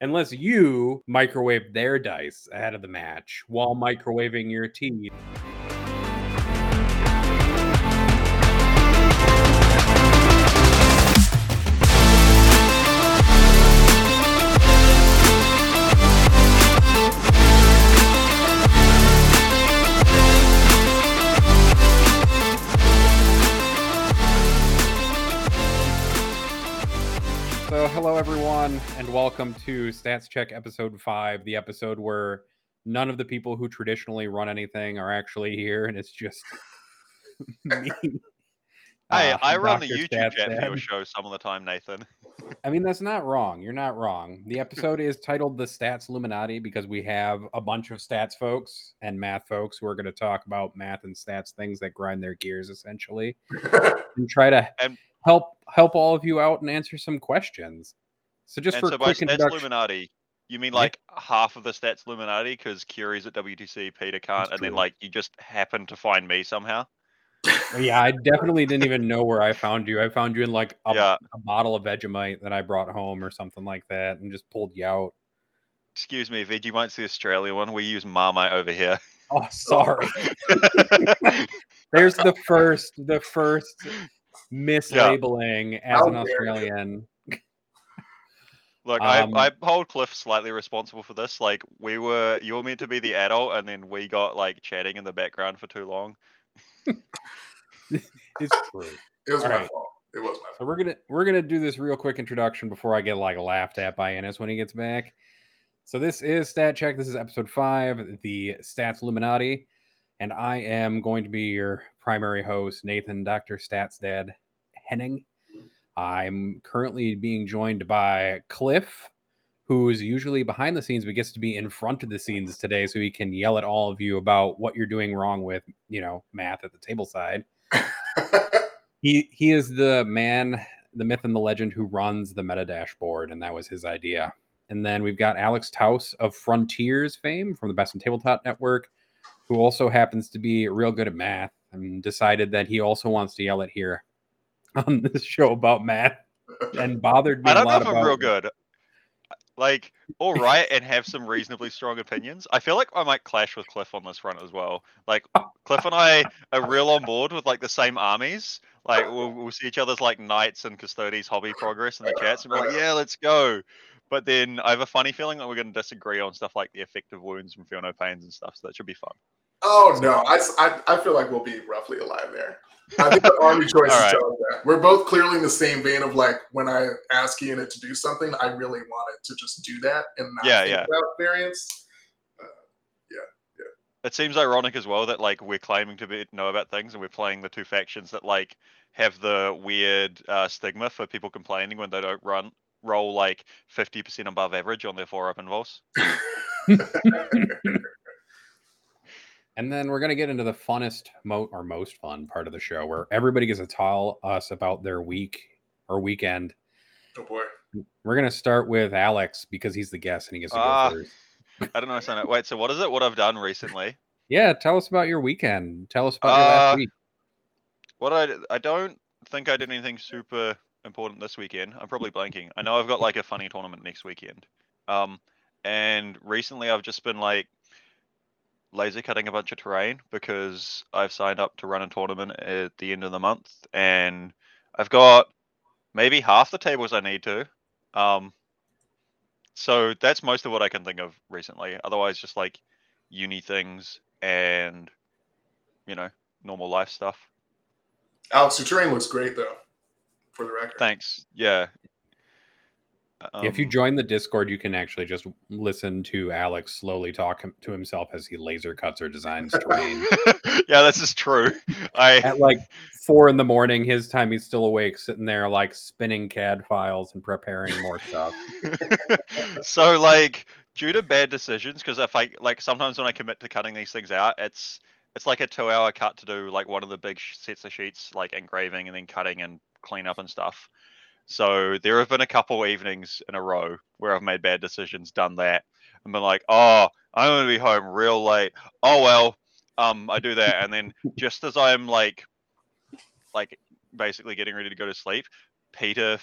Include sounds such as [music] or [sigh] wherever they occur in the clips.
unless you microwave their dice ahead of the match while microwaving your tea. Hello everyone, and welcome to Stats Check episode five, the episode where none of the people who traditionally run anything are actually here, and it's just [laughs] me. [laughs] Hey, uh, I run the YouTube Stats chat for your Dad. show some of the time, Nathan. [laughs] I mean, that's not wrong. You're not wrong. The episode is titled The Stats Illuminati because we have a bunch of stats folks and math folks who are going to talk about math and stats things that grind their gears essentially and try to And- help help all of you out and answer some questions. So just and for so quick introduction, Illuminati, you mean Yeah. like half of the Stats Illuminati because Curie's at WTC, Peter can't, and then like you just happen to find me somehow? yeah, I definitely didn't even know where I found you. I found you in like a, Yeah. a bottle of Vegemite that I brought home or something like that, and just pulled you out. Excuse me, Vegemite's the Australia one. We use Marmite over here. Oh, sorry. [laughs] There's the first, the first mislabeling as How an. Australian. Look, Um, I, I hold Cliff slightly responsible for this. Like we were, you were meant to be the adult, and then we got like chatting in the background for too long. [laughs] It's true. It was All my right. fault. It was my fault. So we're gonna we're gonna do this real quick introduction before I get like laughed at by Innes when he gets back. So this is Stat Check. This is episode five, the Stats Illuminati, and I am going to be your primary host, Nathan, Doctor Stats Dad Henning. I'm currently being joined by Cliff, who is usually behind the scenes but gets to be in front of the scenes today, so he can yell at all of you about what you're doing wrong with, you know, math at the table side [laughs] he he is the man the myth and the legend who runs the meta dashboard and that was his idea and then we've got alex Towse of frontiers fame from the best in tabletop network who also happens to be real good at math and decided that he also wants to yell at here [laughs] on this show about math and bothered me I a don't know if I'm real good. Like, all right, and have some reasonably strong opinions. I feel like I might clash with Cliff on this front as well. Like, [laughs] Cliff and I are real on board with like the same armies. Like, we'll, we'll see each other's like knights and Custodes hobby progress in the chats, and we're like, yeah, let's go. But then I have a funny feeling that we're going to disagree on stuff like the effective wounds and feel no pains and stuff. So that should be fun. oh no, I I feel like we'll be roughly alive there. I think the army [laughs] choices All right. us that. We're both clearly in the same vein of like when I ask Ian to do something, I really want it to just do that and not Yeah, think yeah. about variance. It seems ironic as well that like we're claiming to be know about things and we're playing the two factions that like have the weird uh, stigma for people complaining when they don't run roll like fifty percent above average on their four up invulns. [laughs] and then we're going to get into the funnest mo- or most fun part of the show where everybody gets to tell us about their week or weekend Oh boy. We're gonna start with Alex because he's the guest and he gets to Ah. go first. [laughs] I don't know. it. Wait, so what is it? What I've done recently? Yeah, tell us about your weekend. Tell us about your last Uh, week. What I I don't think I did anything super important this weekend. I'm probably blanking. I know I've got like a funny tournament next weekend. Um, and recently I've just been like laser cutting a bunch of terrain because I've signed up to run a tournament at the end of the month, and I've got maybe half the tables I need to. Um, so that's most of what I can think of recently. Otherwise, just like uni things and you know normal life stuff. Alex, your terrain looks great though, for the record. Thanks. Yeah. if you Um, join the Discord, you can actually just listen to Alex slowly talk him- to himself as he laser cuts or designs terrain. [laughs] yeah, this is true. I At like four in the morning, his time, he's still awake, sitting there like spinning CAD files and preparing more stuff. [laughs] so like due to bad decisions, because if I like sometimes when I commit to cutting these things out, it's it's like a two hour cut to do like one of the big sh- sets of sheets, like engraving and then cutting and cleanup and stuff. So there have been a couple evenings in a row where I've made bad decisions, done that, and been like, oh, I'm gonna be home real late. Oh well, um, I do that, and then [laughs] just as I'm like, like basically getting ready to go to sleep, Peter,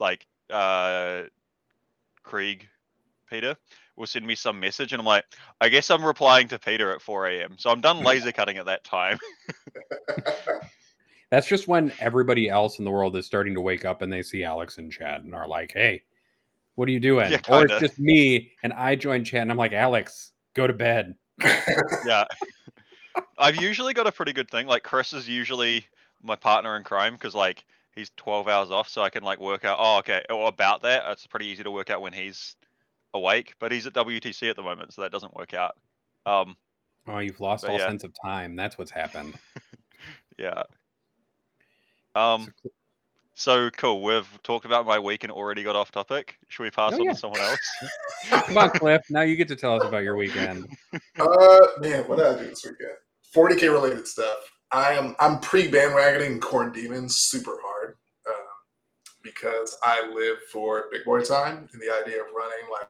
like, uh, Krieg, Peter will send me some message, and I'm like, I guess I'm replying to Peter at 4 a.m. So I'm done [laughs] laser cutting at that time. [laughs] That's just when everybody else in the world is starting to wake up and they see Alex and Chad and are like, "Hey, what are you doing?" Yeah, or it's just me and I join Chad and I'm like, "Alex, go to bed." [laughs] yeah. I've usually got a pretty good thing. Like Chris is usually my partner in crime because like he's 12 hours off, so I can like work out. Oh, okay. Or about that, it's pretty easy to work out when he's awake. But he's at WTC at the moment, so that doesn't work out. Um, Oh, you've lost all yeah. sense of time. That's what's happened. [laughs] yeah. Um. So cool. We've talked about my week and already got off topic. Should we pass Oh, on yeah. to someone else? [laughs] Come on, Cliff. Now you get to tell us about your weekend. Uh, man, what did I do this weekend? 40k related stuff. I am I'm pre bandwagoning Khorne Demons super hard uh, because I live for big boy time and the idea of running like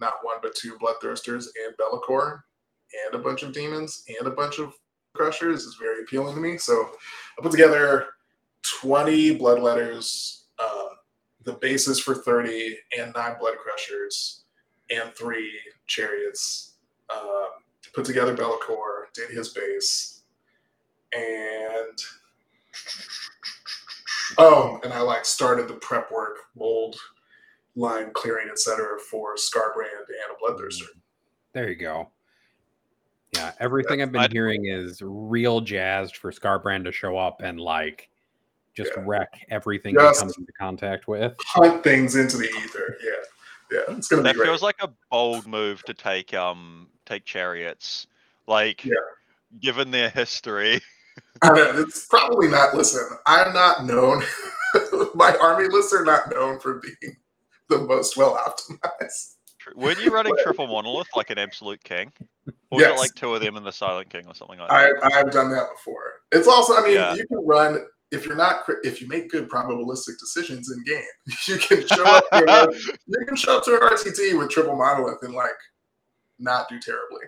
not one but two Bloodthirsters and Be'lakor and a bunch of demons and a bunch of crushers is very appealing to me. So I put together 20 bloodletters, um, the bases for 30 and nine blood crushers and three chariots um, put together Be'lakor, did his base, and oh, and I like started the prep work, mold, line clearing, etc. for Skarbrand and a Bloodthirster. There you go. Yeah, everything I've been I'd- hearing is real jazzed for Skarbrand to show up and like just Yeah. wreck everything Just- he comes into contact with. Hunt things into the ether. Yeah, yeah, it's gonna be that great. feels like a bold move to take um take chariots. Like Yeah. given their history. [laughs] I know, it's probably not. Listen, I'm not known. [laughs] my army lists are not known for being the most well optimized. Weren't you running triple monolith like an absolute king? Or was it Yes. like two of them and the silent king or something like that? I've done that before. It's also, I mean, Yeah. you can run if you're not if you make good probabilistic decisions in game. [laughs] You can [laughs] show up. To a, you can show up to an RTT with triple monolith and like not do terribly.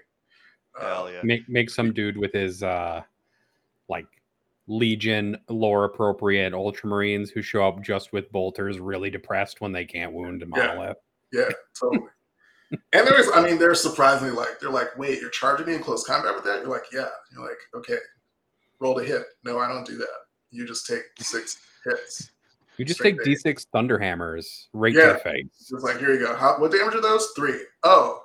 Hell Um, yeah. Make make some dude with his uh like Legion lore appropriate Ultramarines who show up just with bolters really depressed when they can't wound a Yeah. monolith. Yeah, totally. And there's, I mean, they're surprisingly like, they're like, wait, you're charging me in close combat with that? You're like, yeah. You're like, okay, roll to hit. No, I don't do that. You just take six hits. You just take D6 Thunderhammers right to the face. It's like, here you go. How, what damage are those? Three. Oh,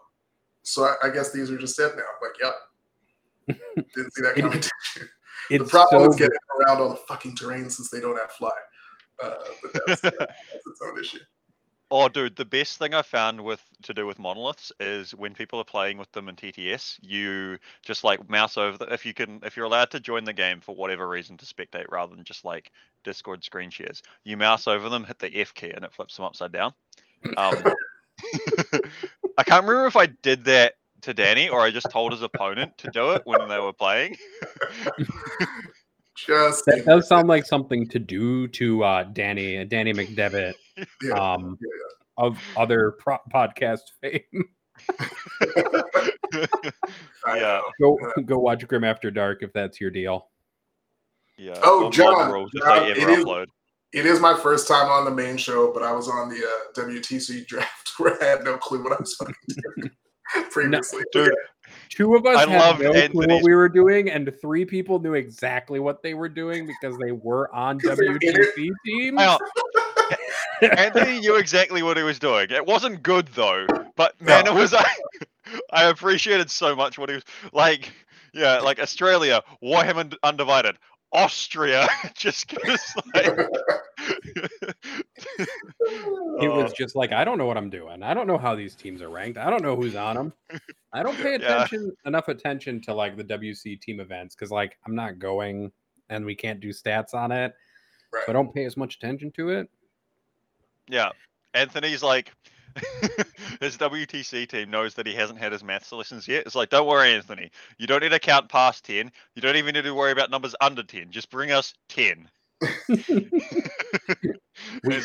so I, I guess these are just dead now. Like, yep. [laughs] Didn't see that It- coming. [laughs] the It's problem so is getting around on the fucking terrain since they don't have fly. Uh, but that's, [laughs] that's its own issue. Oh, dude, the best thing I found with to do with monoliths is when people are playing with them in TTS, you just like mouse over the, if you can if you're allowed to join the game for whatever reason to spectate rather than just like Discord screen shares, you mouse over them, hit the F key, and it flips them upside down. Um, [laughs] I can't remember if I did that to Danny or I just told his opponent to do it when they were playing. [laughs] Just that does sound like something to do to uh Danny Danny McDevitt yeah. um of other pro- podcast fame. [laughs] Yeah. Go go watch Grim After Dark if that's your deal. Yeah. Oh, or John, rules if John, they it ever is- upload. It is my first time on the main show, but I was on the uh, WTC [laughs] draft where I had no clue what I was fucking doing [laughs] previously. Dude, Two of us I had love no clue what we were doing, and three people knew exactly what they were doing because they were on 'Cause they're in it. WTC teams. Hang on. Anthony knew exactly what he was doing. It wasn't good though, but man, it was. [laughs] I appreciated so much what he was like. Yeah, like Australia, Warhammer Undivided, Austria, [laughs] just, just like. He [laughs] Oh, was just like, I don't know what I'm doing. I don't know how these teams are ranked. I don't know who's on them. I don't pay Yeah. attention enough attention to like the WC team events because like I'm not going and we can't do stats on it. Right. So I don't pay as much attention to it. Yeah, Anthony's like. [laughs] his WTC team knows that he hasn't had his maths lessons yet. It's like, don't worry, Anthony. You don't need to count past 10. You don't even need to worry about numbers under 10. Just bring us 10. [laughs] He's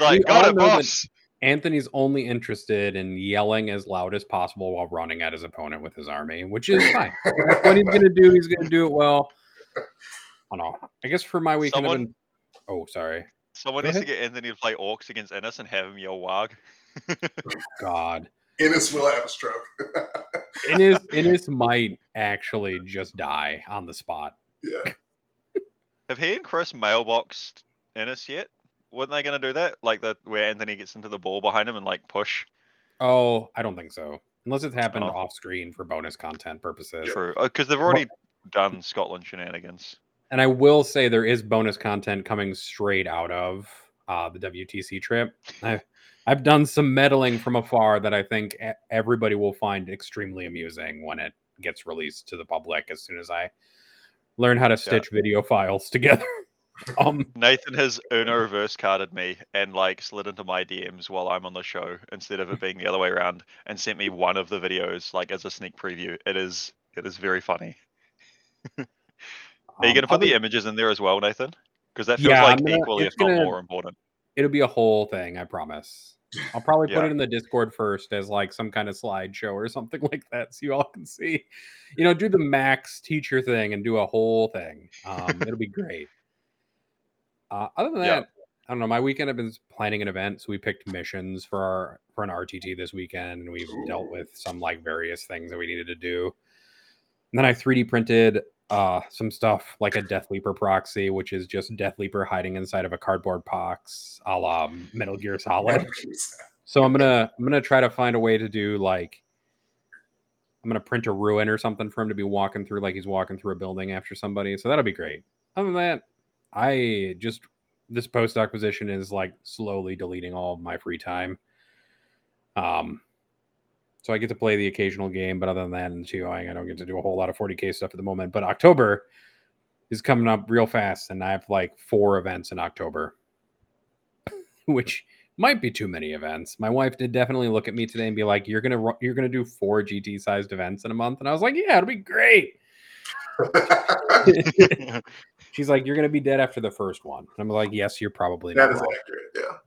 like, got it, boss. Anthony's only interested in yelling as loud as possible while running at his opponent with his army, which is fine. [laughs] What he's gonna do. He's gonna do it well. I don't know. I guess for my weekend, Someone- been. Oh, sorry. Someone needs to get Anthony to play Orks against Innes and have him yell Wag. Oh, [laughs] God. Innes will have a stroke. [laughs] Ennis, Innes might actually just die on the spot. yeah. [laughs] Have he and Chris mailboxed Innes yet? Weren't they going to do that? Like that, where Anthony gets into the ball behind him and like push. Oh, I don't think so. Unless it's happened Oh. off screen for bonus content purposes. True, uh, because they've already done Scotland shenanigans. And I will say there is bonus content coming straight out of uh, the WTC trip. I've I've done some meddling from afar that I think everybody will find extremely amusing when it gets released to the public as soon as I learn how to stitch video files together. [laughs] um, Nathan has Uno reverse carded me and like slid into my DMs while I'm on the show instead of it being the other way around and sent me one of the videos like as a sneak preview. It is it is very funny. [laughs] Are you um, going to put the images in there as well, Nathan? Because that feels Yeah, like gonna- equally, if not gonna- more important. it'll be a whole thing, I promise. I'll probably put Yeah. it in the Discord first as like some kind of slideshow or something [laughs] like that, so you all can see. You know, do the Max teacher thing and do a whole thing. Um, it'll be great. [laughs] Uh, other than Yeah. that, I don't know. My weekend, I've been planning an event, so we picked missions for our for an RTT this weekend, and we've dealt with some like various things that we needed to do. And then I 3D printed uh some stuff like a Death Leaper proxy, which is just Death Leaper hiding inside of a cardboard box, a la Metal Gear [laughs] Solid. So I'm gonna I'm gonna try to find a way to do like I'm gonna print a ruin or something for him to be walking through like he's walking through a building after somebody. So that'll be great. Other than that, I just this post acquisition is like slowly deleting all of my free time. Um so I get to play the occasional game, but other than that, in TOing, I don't get to do a whole lot of 40k stuff at the moment. But October is coming up real fast, and I have like four events in October, [laughs] which might be too many events. My wife did definitely look at me today and be like, "You're gonna you're gonna do four GT sized events in a month," and I was like, "Yeah, it'll be great." [laughs] [laughs] She's like, "You're gonna be dead after the first one," and I'm like, "Yes, you're probably that not is wrong." accurate. Yeah.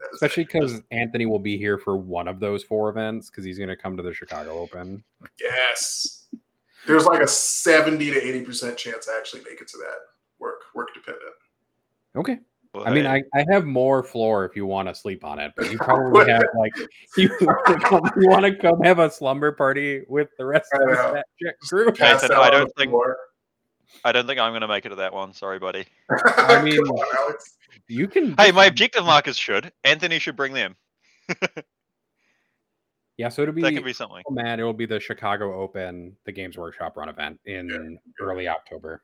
That is Especially because Anthony will be here for one of those four events because he's gonna come to the Chicago Open. yes, there's like a seventy to eighty percent chance I actually make it to that. Work work dependent. Okay. Well, I mean, hey, I, I have more floor if you want to sleep on it, but you [laughs] probably have like [laughs] you want to come, you want to come have a slumber party with the rest of I the know. Stat crew. Nathan, I don't think- floor. I don't think I'm going to make it to that one. Sorry, buddy. [laughs] I mean- on, Alex. You can. Hey, my objective markers should. Anthony should bring them. [laughs] yeah. So it'll be, That could be something. oh, man. It will be the Chicago Open, the Games Workshop run event in early October.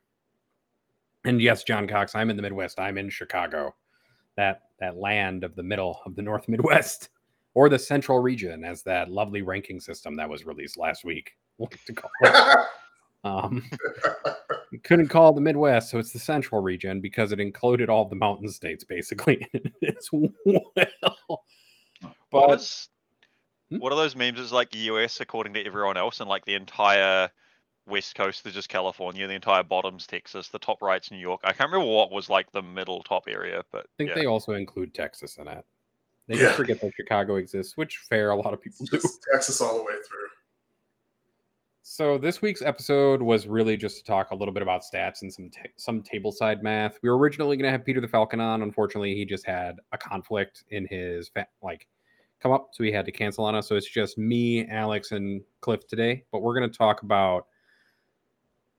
And yes, John Cox, I'm in the Midwest. I'm in Chicago, that that land of the middle of the North Midwest, [laughs] or the Central Region, as that lovely ranking system that was released last week. [laughs] like to call it. Um, [laughs] you couldn't call the Midwest, so it's the Central region because it included all the mountain states basically [laughs] as well. What But is Hmm? what are those memes? Is like US according to everyone else, and like the entire west coast is just California, the entire bottom's Texas, the top right's New York. I can't remember what was like the middle top area, but I think yeah. they also include Texas in it. They Yeah. just forget that Chicago exists, which fair a lot of people do. Texas all the way through. So this week's episode was really just to talk a little bit about stats and some ta- some table side math. We were originally going to have Peter the Falcon on. Unfortunately, he just had a conflict in his fa- like come up, so he had to cancel on us. So it's just me, Alex, and Cliff today. But we're going to talk about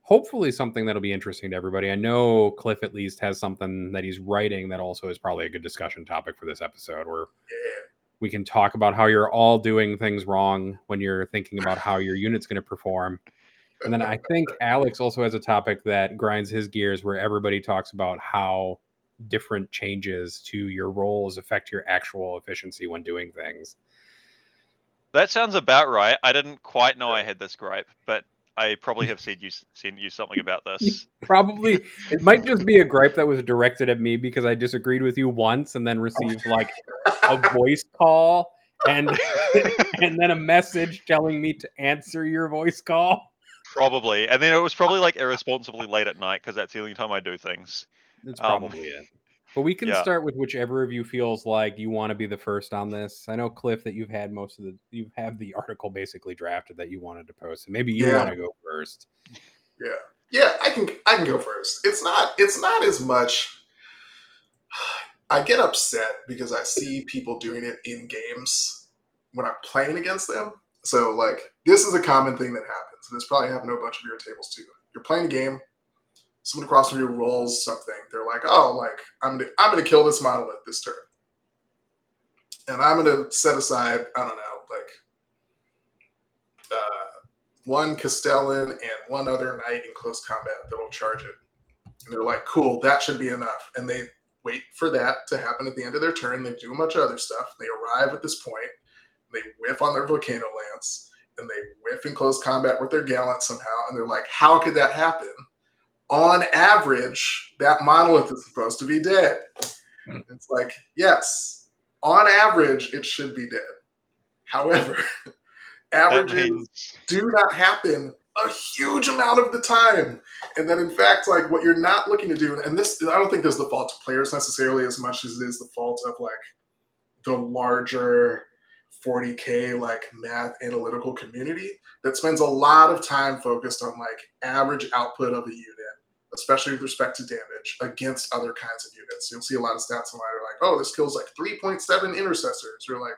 hopefully something that'll be interesting to everybody. I know Cliff at least has something that he's writing that also is probably a good discussion topic for this episode. Yeah. We can talk about how you're all doing things wrong when you're thinking about how your unit's going to perform. And then I think Alex also has a topic that grinds his gears where everybody talks about how different changes to your rolls affect your actual efficiency when doing things. That sounds about right. I didn't quite know I had this gripe, but I probably [laughs] have said you sent you something about this. Probably it might just be a gripe that was directed at me because I disagreed with you once and then received like a [laughs] voice call and [laughs] and then a message telling me to answer your voice call. Probably, and then it was probably like irresponsibly late at night because that's the only time I do things. That's Um, probably it. But we can yeah. start with whichever of you feels like you want to be the first on this. I know Cliff that you've had most of the you have the article basically drafted that you wanted to post. And maybe you Yeah. want to go first. Yeah, yeah, I can I can go first. It's not it's not as much. [sighs] I get upset because I see people doing it in games, when I'm playing against them. So like this is a common thing that happens. And this probably happened to a bunch of your tables too. You're playing a game, someone across from you rolls something. They're like, oh, like I'm gonna I'm gonna kill this monolith this turn. And I'm gonna set aside, I don't know, like uh, one Castellan and one other knight in close combat that'll charge it. And they're like, cool, that should be enough. And they wait for that to happen at the end of their turn. They do a bunch of other stuff. They arrive at this point. They whiff on their volcano lance and they whiff in close combat with their gallant somehow. And they're like, how could that happen? On average, that monolith is supposed to be dead. Hmm. It's like, yes, on average, it should be dead. However, [laughs] averages means do not happen a huge amount of the time. And then, in fact, like what you're not looking to do, and this, I don't think there's the fault of players necessarily as much as it is the fault of like the larger 40K like math analytical community that spends a lot of time focused on like average output of a unit, especially with respect to damage against other kinds of units. You'll see a lot of stats online are like, oh, this kills like 3.7 intercessors or like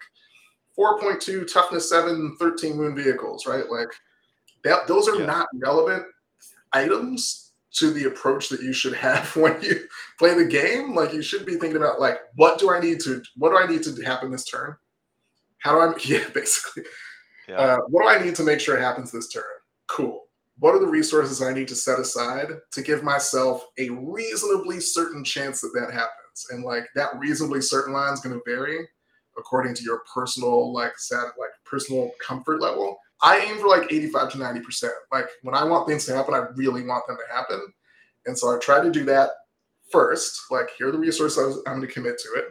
4.2 toughness 7 13 wound vehicles right like that those are Yeah. not relevant items to the approach that you should have [laughs] when you play the game like you should be thinking about like what do i need to what do i need to happen this turn how do i [laughs] yeah basically yeah. uh, what do i need to make sure it happens this turn cool what are the resources i need to set aside to give myself a reasonably certain chance that that happens and like that reasonably certain line is going to vary according to your personal like sat like personal comfort level. I aim for like 85 to 90 percent. Like when I want things to happen, I really want them to happen, and so I try to do that first. Like here are the resources I'm going to commit to it.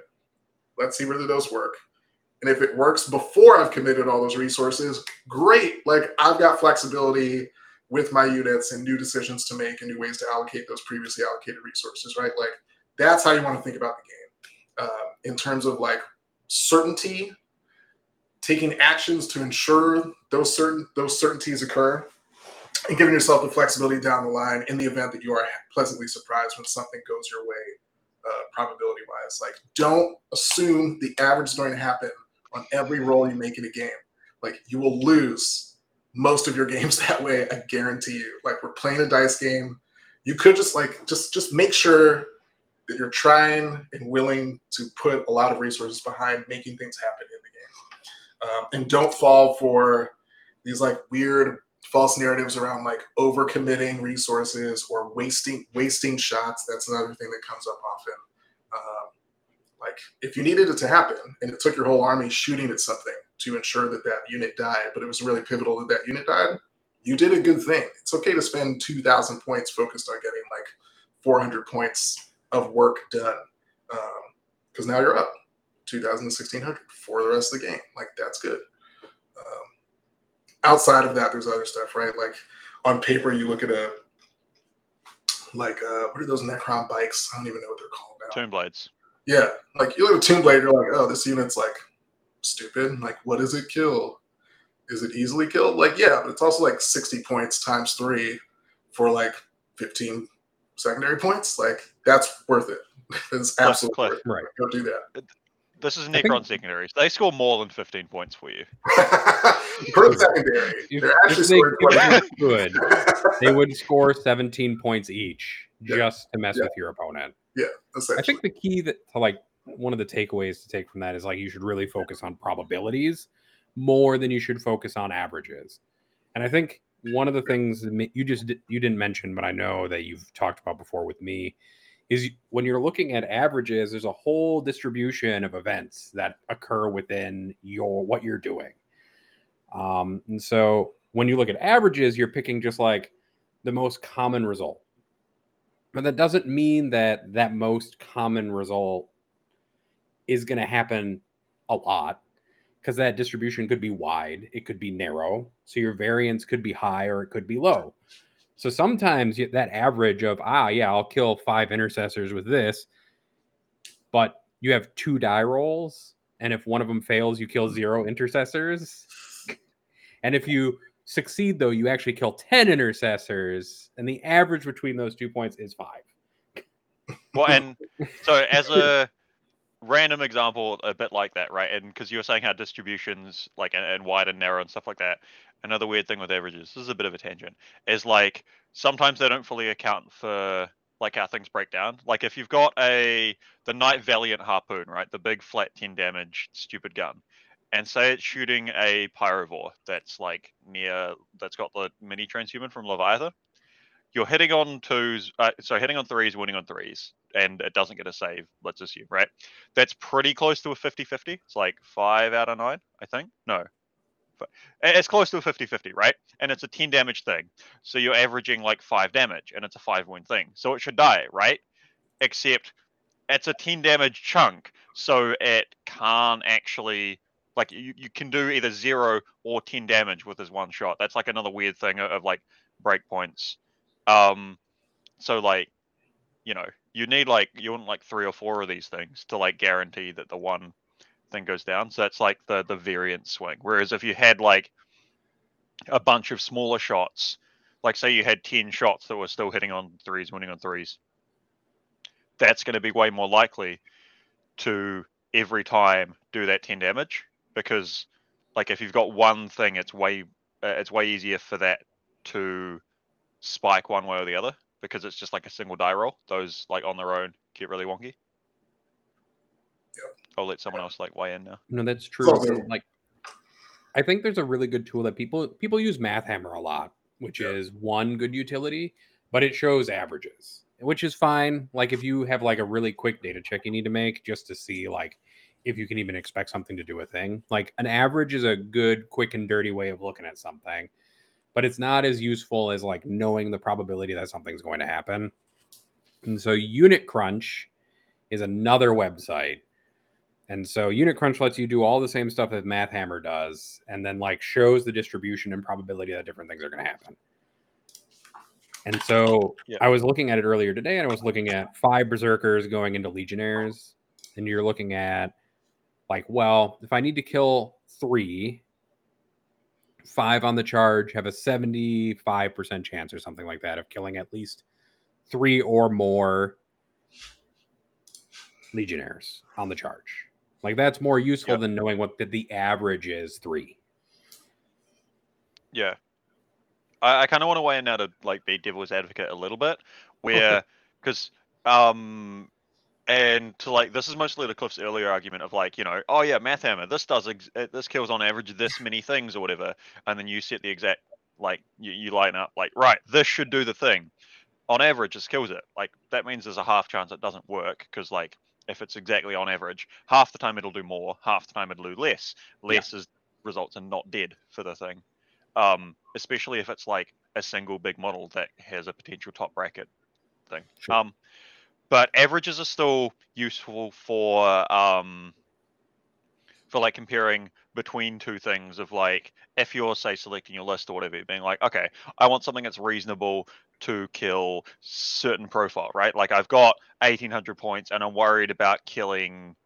Let's see whether those work. And if it works before I've committed all those resources, great. Like I've got flexibility with my units and new decisions to make and new ways to allocate those previously allocated resources, right? Like that's how you want to think about the game uh, in terms of like certainty, taking actions to ensure those certain those certainties occur, and giving yourself the flexibility down the line in the event that you are pleasantly surprised when something goes your way, uh, probability wise. Like, don't assume the average is going to happen on every roll you make in a game. Like, you will lose most of your games [laughs] that way. I guarantee you. Like, we're playing a dice game. You could just like just just make sure that you're trying and willing to put a lot of resources behind making things happen in the game. Um, and don't fall for these like weird false narratives around like overcommitting resources or wasting wasting shots. That's another thing that comes up often. Um, like if you needed it to happen and it took your whole army shooting at something to ensure that that unit died, but it was really pivotal that that unit died, you did a good thing. It's okay to spend 2,000 points focused on getting like 400 points of work done because now you're up 2,000 to 1,600 for the rest of the game. Like that's good. Um, outside of that, there's other stuff, right? Like on paper, you look at a like uh, what are those Necron bikes? I don't even know what they're called now. Tomb blades. Yeah, like you look at Tomb Blade, you're like, oh, this unit's like stupid. Like, what does it kill? Is it easily killed? Like, yeah, but it's also like 60 points times three for like 15 secondary points. Like, that's worth it. [laughs] it's absolutely Cliff. worth it. Right. Go do that. This is think- Necron secondaries. They score more than 15 points for you. [laughs] For the secondary, If, they're actually if they, scoring quite [laughs] they would score 17 points each Yeah. just to mess Yeah. with your opponent. yeah, I think the key that to like one of the takeaways to take from that is like you should really focus on probabilities more than you should focus on averages. And I think one of the things you just you didn't mention, but I know that you've talked about before with me, is when you're looking at averages, there's a whole distribution of events that occur within your what you're doing. Um, and so when you look at averages, you're picking just like the most common result. But that doesn't mean that that most common result is going to happen a lot because that distribution could be wide, it could be narrow. So your variance could be high or it could be low. So sometimes that average of, ah, yeah, I'll kill five intercessors with this, but you have two die rolls. And if one of them fails, you kill zero intercessors. And if you succeed, though, you actually kill 10 intercessors. And the average between those two points is five. Well, and so as a random example, a bit like that, right? And because you were saying how distributions like and, and wide and narrow and stuff like that. Another weird thing with averages, this is a bit of a tangent, is like sometimes they don't fully account for like how things break down. Like if you've got a the Knight Valiant harpoon, right, the big flat ten damage stupid gun, and say it's shooting a pyrovore that's like near that's got the mini transhuman from Leviathan. You're hitting on twos, uh, so hitting on threes, winning on threes, and it doesn't get a save. Let's assume, right? That's pretty close to a 50-50. It's like five out of nine, I think. No, it's close to a 50-50, right? And it's a 10 damage thing. So you're averaging like five damage, and it's a five win thing. So it should die, right? Except it's a 10 damage chunk, so it can't actually like you, you can do either zero or 10 damage with this one shot. That's like another weird thing of, of like breakpoints. Um, so like, you know, you need like you want like three or four of these things to like guarantee that the one thing goes down. So that's like the the variant swing. Whereas if you had like a bunch of smaller shots, like say you had 10 shots that were still hitting on threes, winning on threes, that's going to be way more likely to every time do that 10 damage because like if you've got one thing it's way uh, it's way easier for that to spike one way or the other because it's just like a single die roll. Those like on their own get really wonky. Yep. I'll let someone else like weigh in now. No, that's true. So- So, like, I think there's a really good tool that people people use Math Hammer a lot, which Yeah. is one good utility, but it shows averages, which is fine. Like if you have like a really quick data check you need to make just to see like if you can even expect something to do a thing. Like an average is a good, quick and dirty way of looking at something, but it's not as useful as like knowing the probability that something's going to happen. And so Unit Crunch is another website and so Unit Crunch lets you do all the same stuff that Math Hammer does, and then like shows the distribution and probability that different things are going to happen. And so Yeah. I was looking at it earlier today, and I was looking at five berserkers going into legionnaires, and you're looking at like, well, if I need to kill three, five on the charge have a 75% chance or something like that of killing at least three or more legionnaires on the charge. Like that's more useful Yep. than knowing what the, the average is three. Yeah. I, I kind of want to weigh in now to like be devil's advocate a little bit, where because um and to like this is mostly to Cliff's earlier argument of like you know oh yeah math hammer this does ex- uh, this kills on average this many things or whatever and then you set the exact like you, you line up like right this should do the thing on average this kills it like that means there's a half chance it doesn't work because like if it's exactly on average half the time it'll do more half the time it'll do less Yeah. less is results in not dead for the thing um, especially if it's like a single big model that has a potential top bracket thing. Sure. Um, but averages are still useful for um, for like comparing between two things of like if you're say selecting your list or whatever, being like, okay, I want something that's reasonable to kill certain profile, right? Like I've got 1800 points and I'm worried about killing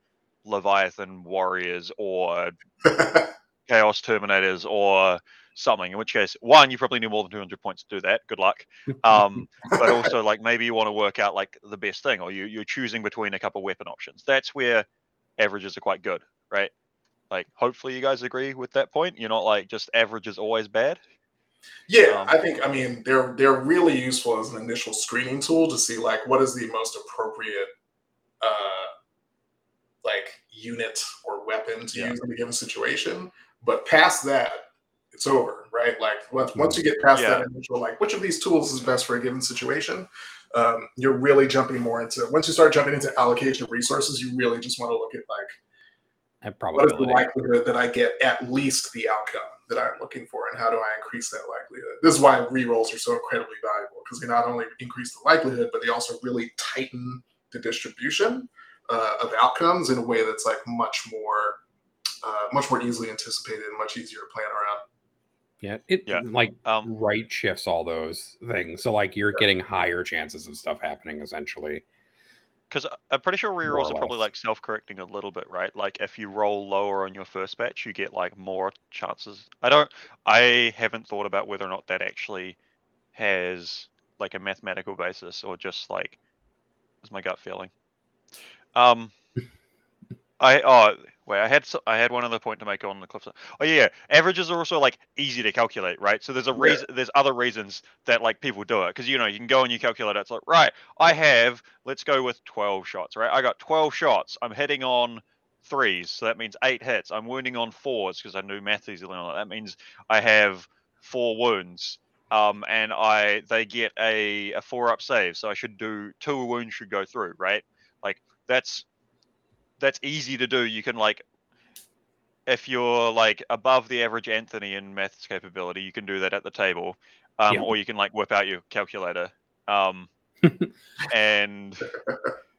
Leviathan warriors or [laughs] Chaos Terminators or something. In which case, one, you probably need more than 200 points to do that. Good luck. [laughs] Um, but also, like maybe you want to work out like the best thing, or you you're choosing between a couple weapon options. That's where averages are quite good, right? Like, hopefully, you guys agree with that point. You're not like just average is always bad. Yeah, Um, I think I mean they're they're really useful as an initial screening tool to see like what is the most appropriate uh like unit or weapon to Yeah. use in a given situation. But past that, it's over, right? Like once once you get past that initial like which of these tools is best for a given situation, um, you're really jumping more into once you start jumping into allocation of resources, you really just want to look at like At what is the likelihood that I get at least the outcome that I'm looking for, and how do I increase that likelihood? This is why rerolls are so incredibly valuable because they not only increase the likelihood, but they also really tighten the distribution uh, of outcomes in a way that's like much more, uh, much more easily anticipated and much easier to plan around. Yeah, it Yeah. like Um, right shifts all those things. So like you're getting higher chances of stuff happening essentially. because I'm pretty sure rerolls or are probably like self-correcting a little bit, right? Like if you roll lower on your first batch, you get like more chances. I don't. I haven't thought about whether or not that actually has like a mathematical basis or just like is my gut feeling. Um, I oh wait, I had so- I had one other point to make on the cliff. Oh yeah, yeah, averages are also like easy to calculate, right? So there's a Yeah. reason. There's other reasons that like people do it because you know you can go and you calculate it. It's like right, I have let's go with 12 shots, right? I got 12 shots. I'm hitting on threes, so that means eight hits. I'm wounding on fours because I knew math easily on it. That means I have four wounds. Um, and I they get a, a four up save, so I should do two wounds should go through, right? Like that's that's easy to do. You can like if you're like above the average Anthony in maths capability, you can do that at the table. Um, Yeah. or you can like whip out your calculator. Um, [laughs] and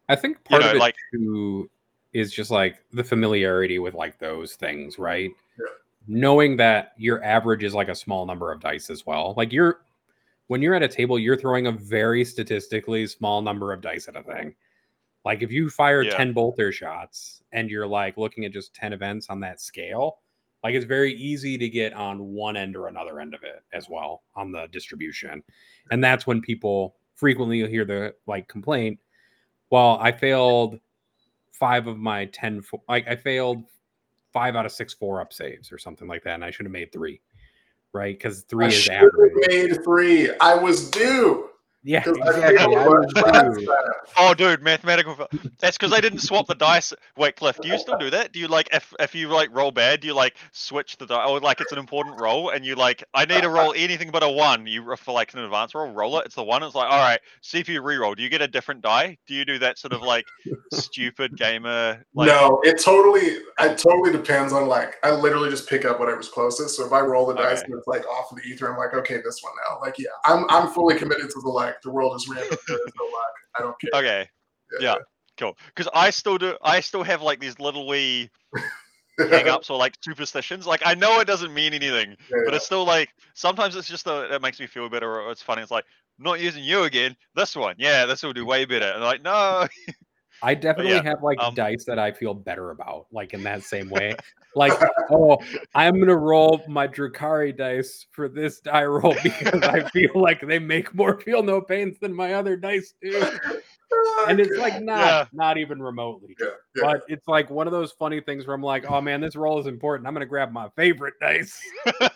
I think part know, of it like- too is just like the familiarity with like those things, right? Yeah. Knowing that your average is like a small number of dice as well. Like you're when you're at a table, you're throwing a very statistically small number of dice at a thing. Like if you fire Yeah. 10 bolter shots and you're like looking at just 10 events on that scale, like it's very easy to get on one end or another end of it as well on the distribution. And that's when people frequently you'll hear the like complaint, well, I failed five of my 10 fo- like I failed five out of six four up saves or something like that and I should have made 3. Right? Cuz 3 I is average. made three. I was due. Yeah, 'cause I exactly. failed I my was class due. class. oh, dude, mathematical. That's because I didn't swap the dice. Wait, Cliff, do you still do that? Do you like if if you like roll bad, do you like switch the die? Or like it's an important roll, and you like I need to roll anything but a one. You uh, for like an advanced roll, roll it. It's the one. It's like all right, see if you re-roll. Do you get a different die? Do you do that sort of like stupid gamer? Like, no, it totally it totally depends on like I literally just pick up whatever's closest. So if I roll the dice Okay. and it's like off of the ether, I'm like, okay, this one now. Like, yeah, I'm I'm fully committed to the like the world is random. There is no luck. I don't care. Okay, yeah. cool. Because I still do. I still have like these little wee [laughs] hang-ups or like superstitions. Like I know it doesn't mean anything, Yeah, but yeah. it's still like sometimes it's just a, it makes me feel better or it's funny. It's like not using you again. This one, yeah, this will do way better. And like no, I [laughs] definitely yeah, have like um, dice that I feel better about, like in that same way. Like, oh, I'm gonna roll my Drukhari dice for this die roll [laughs] because I feel like they make more feel no pains than my other dice do. And it's like [laughs] not Yeah. not even remotely. Yeah, yeah. But it's like one of those funny things where I'm like, oh man, this roll is important. I'm gonna grab my favorite dice. [laughs]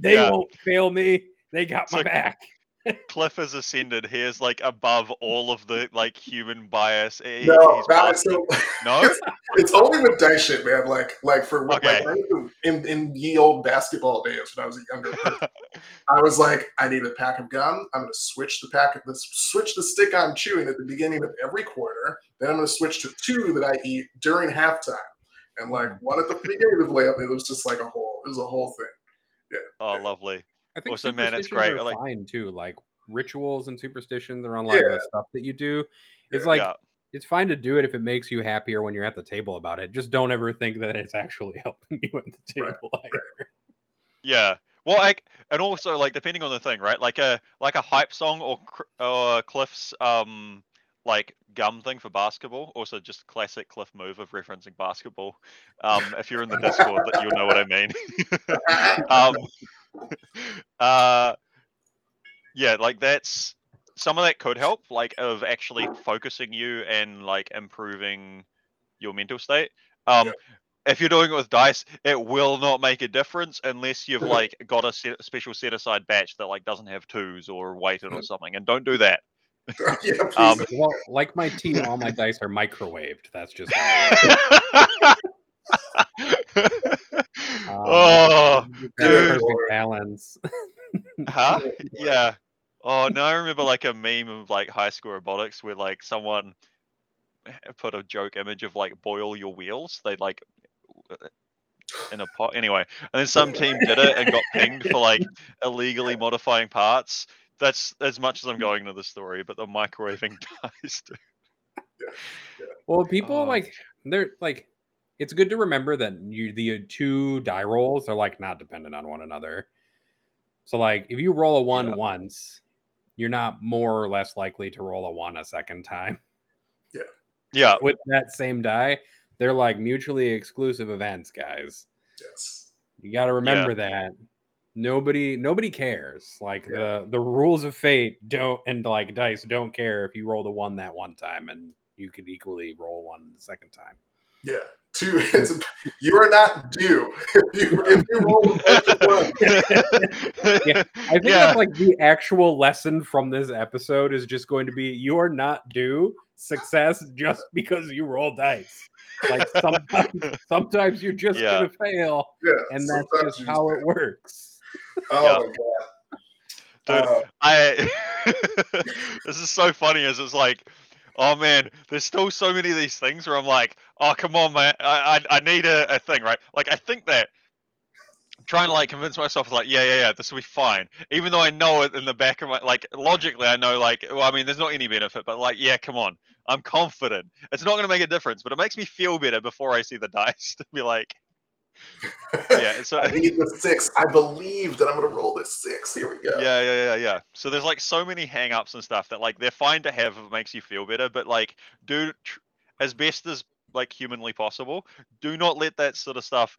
They yeah. won't fail me. They got It's my like- back. Cliff has ascended. He is like above all of the like human bias. He- no, that, so, [laughs] no. it's, it's only with dice shit, man. Like, like for like, Okay. was in in ye old basketball days when I was a younger person, I was like, I need a pack of gum. I'm gonna switch the pack of this, switch the stick I'm chewing at the beginning of every quarter. Then I'm gonna switch to two that I eat during halftime, and like one at the beginning of the layup. It was just like a whole, it was a whole thing. Yeah. Oh, lovely. I think Also, man, it's great. are like- fine too. Like rituals and superstitions are on like Yeah. the stuff that you do. It's Yeah. like yeah. it's fine to do it if it makes you happier when you're at the table about it. Just don't ever think that it's actually [laughs] helping you at the Right, table. either. Yeah. Well, like, and also like depending on the thing, right? Like a like a hype song or or Cliff's um like gum thing for basketball. Also, just classic Cliff move of referencing basketball. Um, if you're in the Discord, that you'll know what I mean. [laughs] um, [laughs] uh, yeah, like that's some of that could help, like of actually focusing you and like improving your mental state. Um, Yeah. if you're doing it with dice, it will not make a difference unless you've like got a set, special set aside batch that like doesn't have twos or weighted or something, and don't do that. [laughs] yeah. Um, Well, like my team, all my dice are microwaved. That's just [laughs] how it is. Um, oh, dude. balance. [laughs] huh? Yeah. Oh no, I remember like a meme of like high school robotics where like someone [laughs] put a joke image of like boil your wheels. They like in a pot anyway, and then some team did it and got pinged for like illegally modifying parts. That's as much as I'm going into the story, but the microwaving [laughs] dies. Too. Well, people Oh. like they're like it's good to remember that you the two die rolls are like not dependent on one another. So like if you roll a one Yeah. once, you're not more or less likely to roll a one a second time. Yeah, Yeah. With that same die, they're like mutually exclusive events, guys. yes. You got to remember that. Nobody nobody cares. Like the the rules of fate don't and like dice don't care if you roll the one that one time and you could equally roll one the second time. Yeah, to it's, you are not due. If you, if you roll a bunch of ones, [laughs] Yeah, I think Yeah. that's like the actual lesson from this episode is just going to be you are not due success just because you roll dice. Like sometimes, [laughs] sometimes you're just Yeah. gonna fail, yeah, and that's just you how it works. Oh Yeah. my god. Dude, Uh, I [laughs] this is so funny as it's like, oh man, there's still so many of these things where I'm like, oh come on man, I I, I need a, a thing, right? Like I think that I'm trying to like convince myself like, yeah, yeah, yeah, this will be fine. Even though I know it in the back of my like logically I know like well, I mean there's not any benefit, but like, yeah, come on. I'm confident. It's not gonna make a difference, but it makes me feel better before I see the [laughs] dice to be like Yeah, so [laughs] I need the six. I believe that I'm gonna roll this six. Here we go. Yeah, yeah, yeah, yeah. So there's like so many hang-ups and stuff that like they're fine to have if it makes you feel better, but like do tr- as best as like humanly possible, do not let that sort of stuff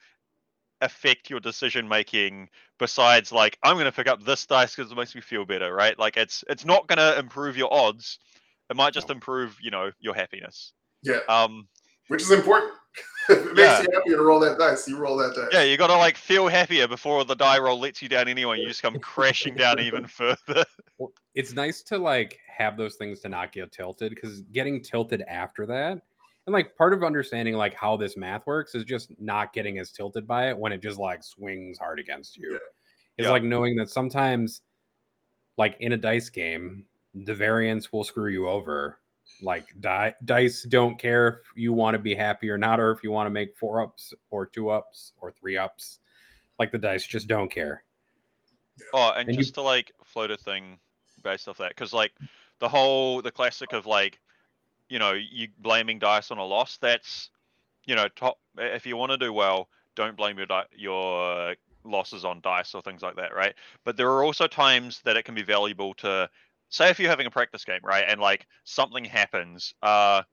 affect your decision making besides like I'm going to pick up this dice cuz it makes me feel better, right? Like it's it's not going to improve your odds. It might just improve, you know, your happiness. Yeah, Um which is important. If it makes Yeah. you happier to roll that dice, you roll that dice. yeah, you got to like feel happier before the die roll lets you down anyway. You just come [laughs] crashing down even further. Well, it's nice to like have those things to not get tilted because getting tilted after that and like part of understanding like how this math works is just not getting as tilted by it when it just like swings hard against you Yeah. it's Yeah. like knowing that sometimes like in a dice game the variance will screw you over like di- dice don't care if you want to be happy or not or if you want to make four ups or two ups or three ups like the dice just don't care Oh, and, And you- just to like float a thing based off that, because like the whole the classic of like, you know, you blaming dice on a loss. That's, you know, top. If you want to do well, don't blame your di- your losses on dice or things like that, right? But there are also times that it can be valuable to say if you're having a practice game, right, and like something happens. Uh,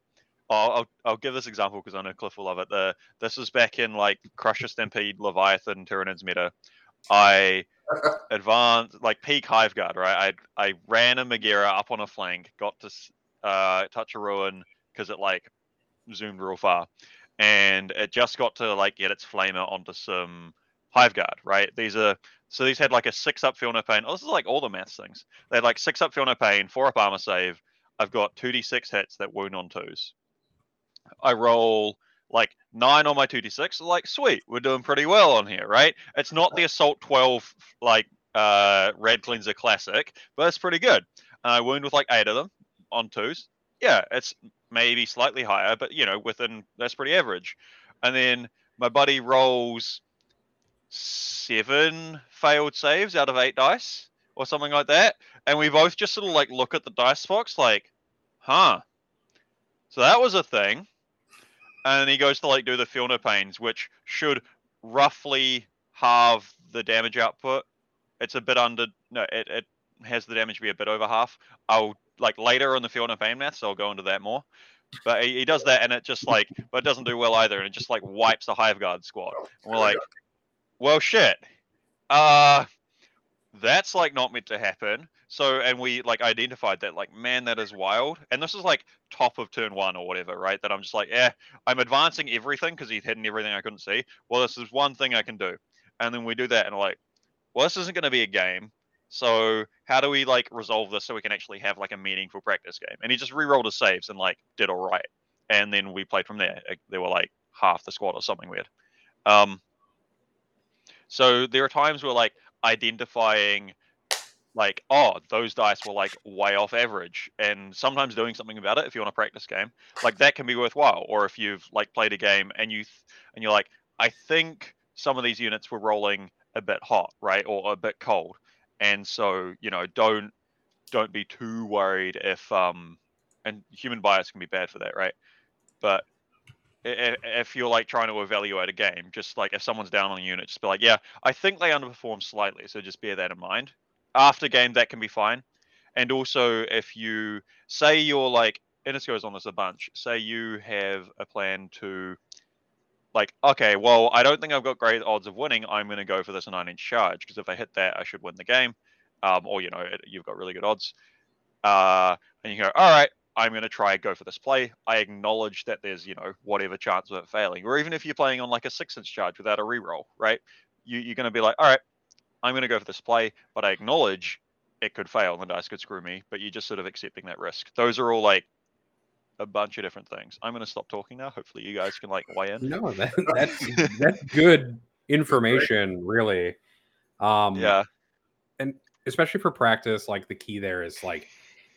I'll I'll, I'll give this example because I know Cliff will love it. The this is back in like Crusher Stampede, Leviathan, Tyranids meta. I [laughs] advanced like peak hive guard right i i ran a Magaera up on a flank got to uh touch a ruin because it like zoomed real far and it just got to like get its flamer onto some hive guard right these are so these had like a six up feel no pain. Oh, this is like all the maths things. They had like six up feel no pain four up armor save. I've got 2d6 hits that wound on twos. I roll like nine on my 2d6 like sweet we're doing pretty well on here right? It's not the assault 12 like uh red cleanser classic but it's pretty good. And i wound with like eight of them on twos. Yeah it's maybe slightly higher but you know within that's pretty average. And then my buddy rolls seven failed saves out of eight dice or something like that and we both just sort of like look at the dice box like huh so that was a thing and he goes to like do the no pains, which should roughly halve the damage output. It's a bit under no, it, it has the damage be a bit over half. I'll like later on the no pain maths, so I'll go into that more. But he, he does that and it just like but it doesn't do well either, and it just like wipes the hive guard squad. And we're like, well shit. Uh that's like not meant to happen. So and we like identified that like man that is wild. And this is like top of turn one or whatever, right? That I'm just like, yeah, I'm advancing everything because he's hidden everything I couldn't see. Well, this is one thing I can do. And then we do that and we're like, well, this isn't gonna be a game. So how do we like resolve this so we can actually have like a meaningful practice game? And he just re-rolled his saves and like did all right. And then we played from there. There were like half the squad or something weird. Um so there are times where like identifying like oh those dice were like way off average and sometimes doing something about it if you want to practice game like that can be worthwhile. Or if you've like played a game and you th- and you're like i think some of these units were rolling a bit hot right or a bit cold. And so you know don't don't be too worried if um and human bias can be bad for that right? But if you're like trying to evaluate a game just like if someone's down on a unit just be like yeah i think they underperformed slightly so just bear that in mind. After game that can be fine. And also if you say you're like and this goes on this a bunch say you have a plan to like okay well i don't think i've got great odds of winning i'm going to go for this 9 inch charge because if i hit that i should win the game. Um, or you know it, you've got really good odds. Uh, and you go all right I'm going to try and go for this play. I acknowledge that there's, you know, whatever chance of it failing. Or even if you're playing on like a six inch charge without a reroll, right? You, you're going to be like, all right, I'm going to go for this play, but I acknowledge it could fail and the dice could screw me, but you're just sort of accepting that risk. Those are all like a bunch of different things. I'm going to stop talking now. Hopefully, you guys can like weigh in. No, [laughs] that, that's that's good information, really. Um, Yeah. And especially for practice, like the key there is like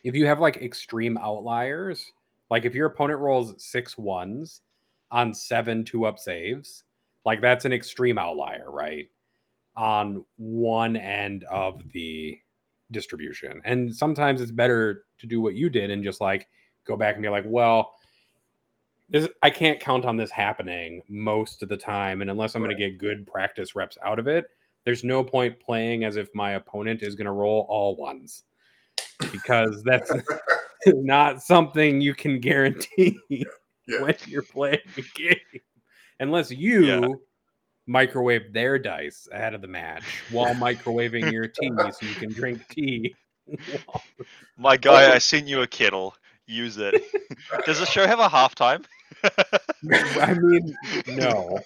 if you have like extreme outliers, like if your opponent rolls six ones on seven two up saves, like that's an extreme outlier, right? On one end of the distribution. And sometimes it's better to do what you did and just like go back and be like, well, this, I can't count on this happening most of the time. And unless I'm going to get good practice reps out of it, there's no point playing as if my opponent is going to roll all ones because that's [laughs] not something you can guarantee [laughs] Yeah. when you're playing a game unless you Yeah. microwave their dice ahead of the match while microwaving your tea so you can drink tea [laughs] My guy, I sent you a kettle. Use it. Does the show have a halftime? i mean no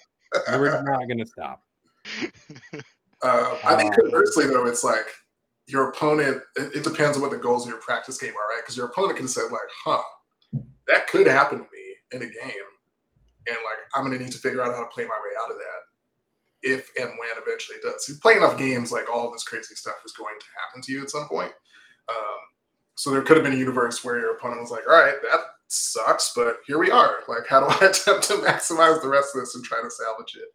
we're not going to stop Uh, I think Uh, conversely, though, it's like your opponent. It, it depends on what the goals of your practice game are, right? Because your opponent can say like, "Huh, that could happen to me in a game," and like I'm going to need to figure out how to play my way out of that. If and when eventually it does. You play enough games, like all this crazy stuff is going to happen to you at some point. Um, so there could have been a universe where your opponent was like, "All right, that sucks, but here we are. Like, how do I [laughs] attempt to maximize the rest of this and try to salvage it?"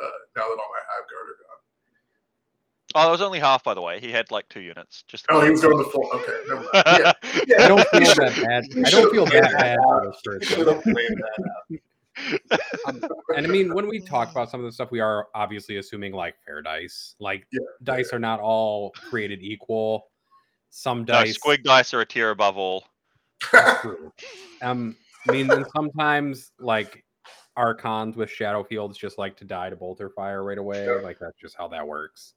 Uh, now that all my hive guard are gone. Oh, it was only half, by the way. He had like two units. Just Oh, he was going the full. Okay, never mind. Yeah, [laughs] yeah. i don't feel that bad i don't feel that bad out. for this he person should have played that out. [laughs] Um, and I mean, when we talk about some of the stuff, we are obviously assuming like fair dice. Like Yeah. dice are not all created equal. Some no, dice. squig dice are a tier above all. [laughs] Um, I mean, then sometimes like archons with shadow fields just like to die to bolter fire right away. Sure. Like that's just how that works.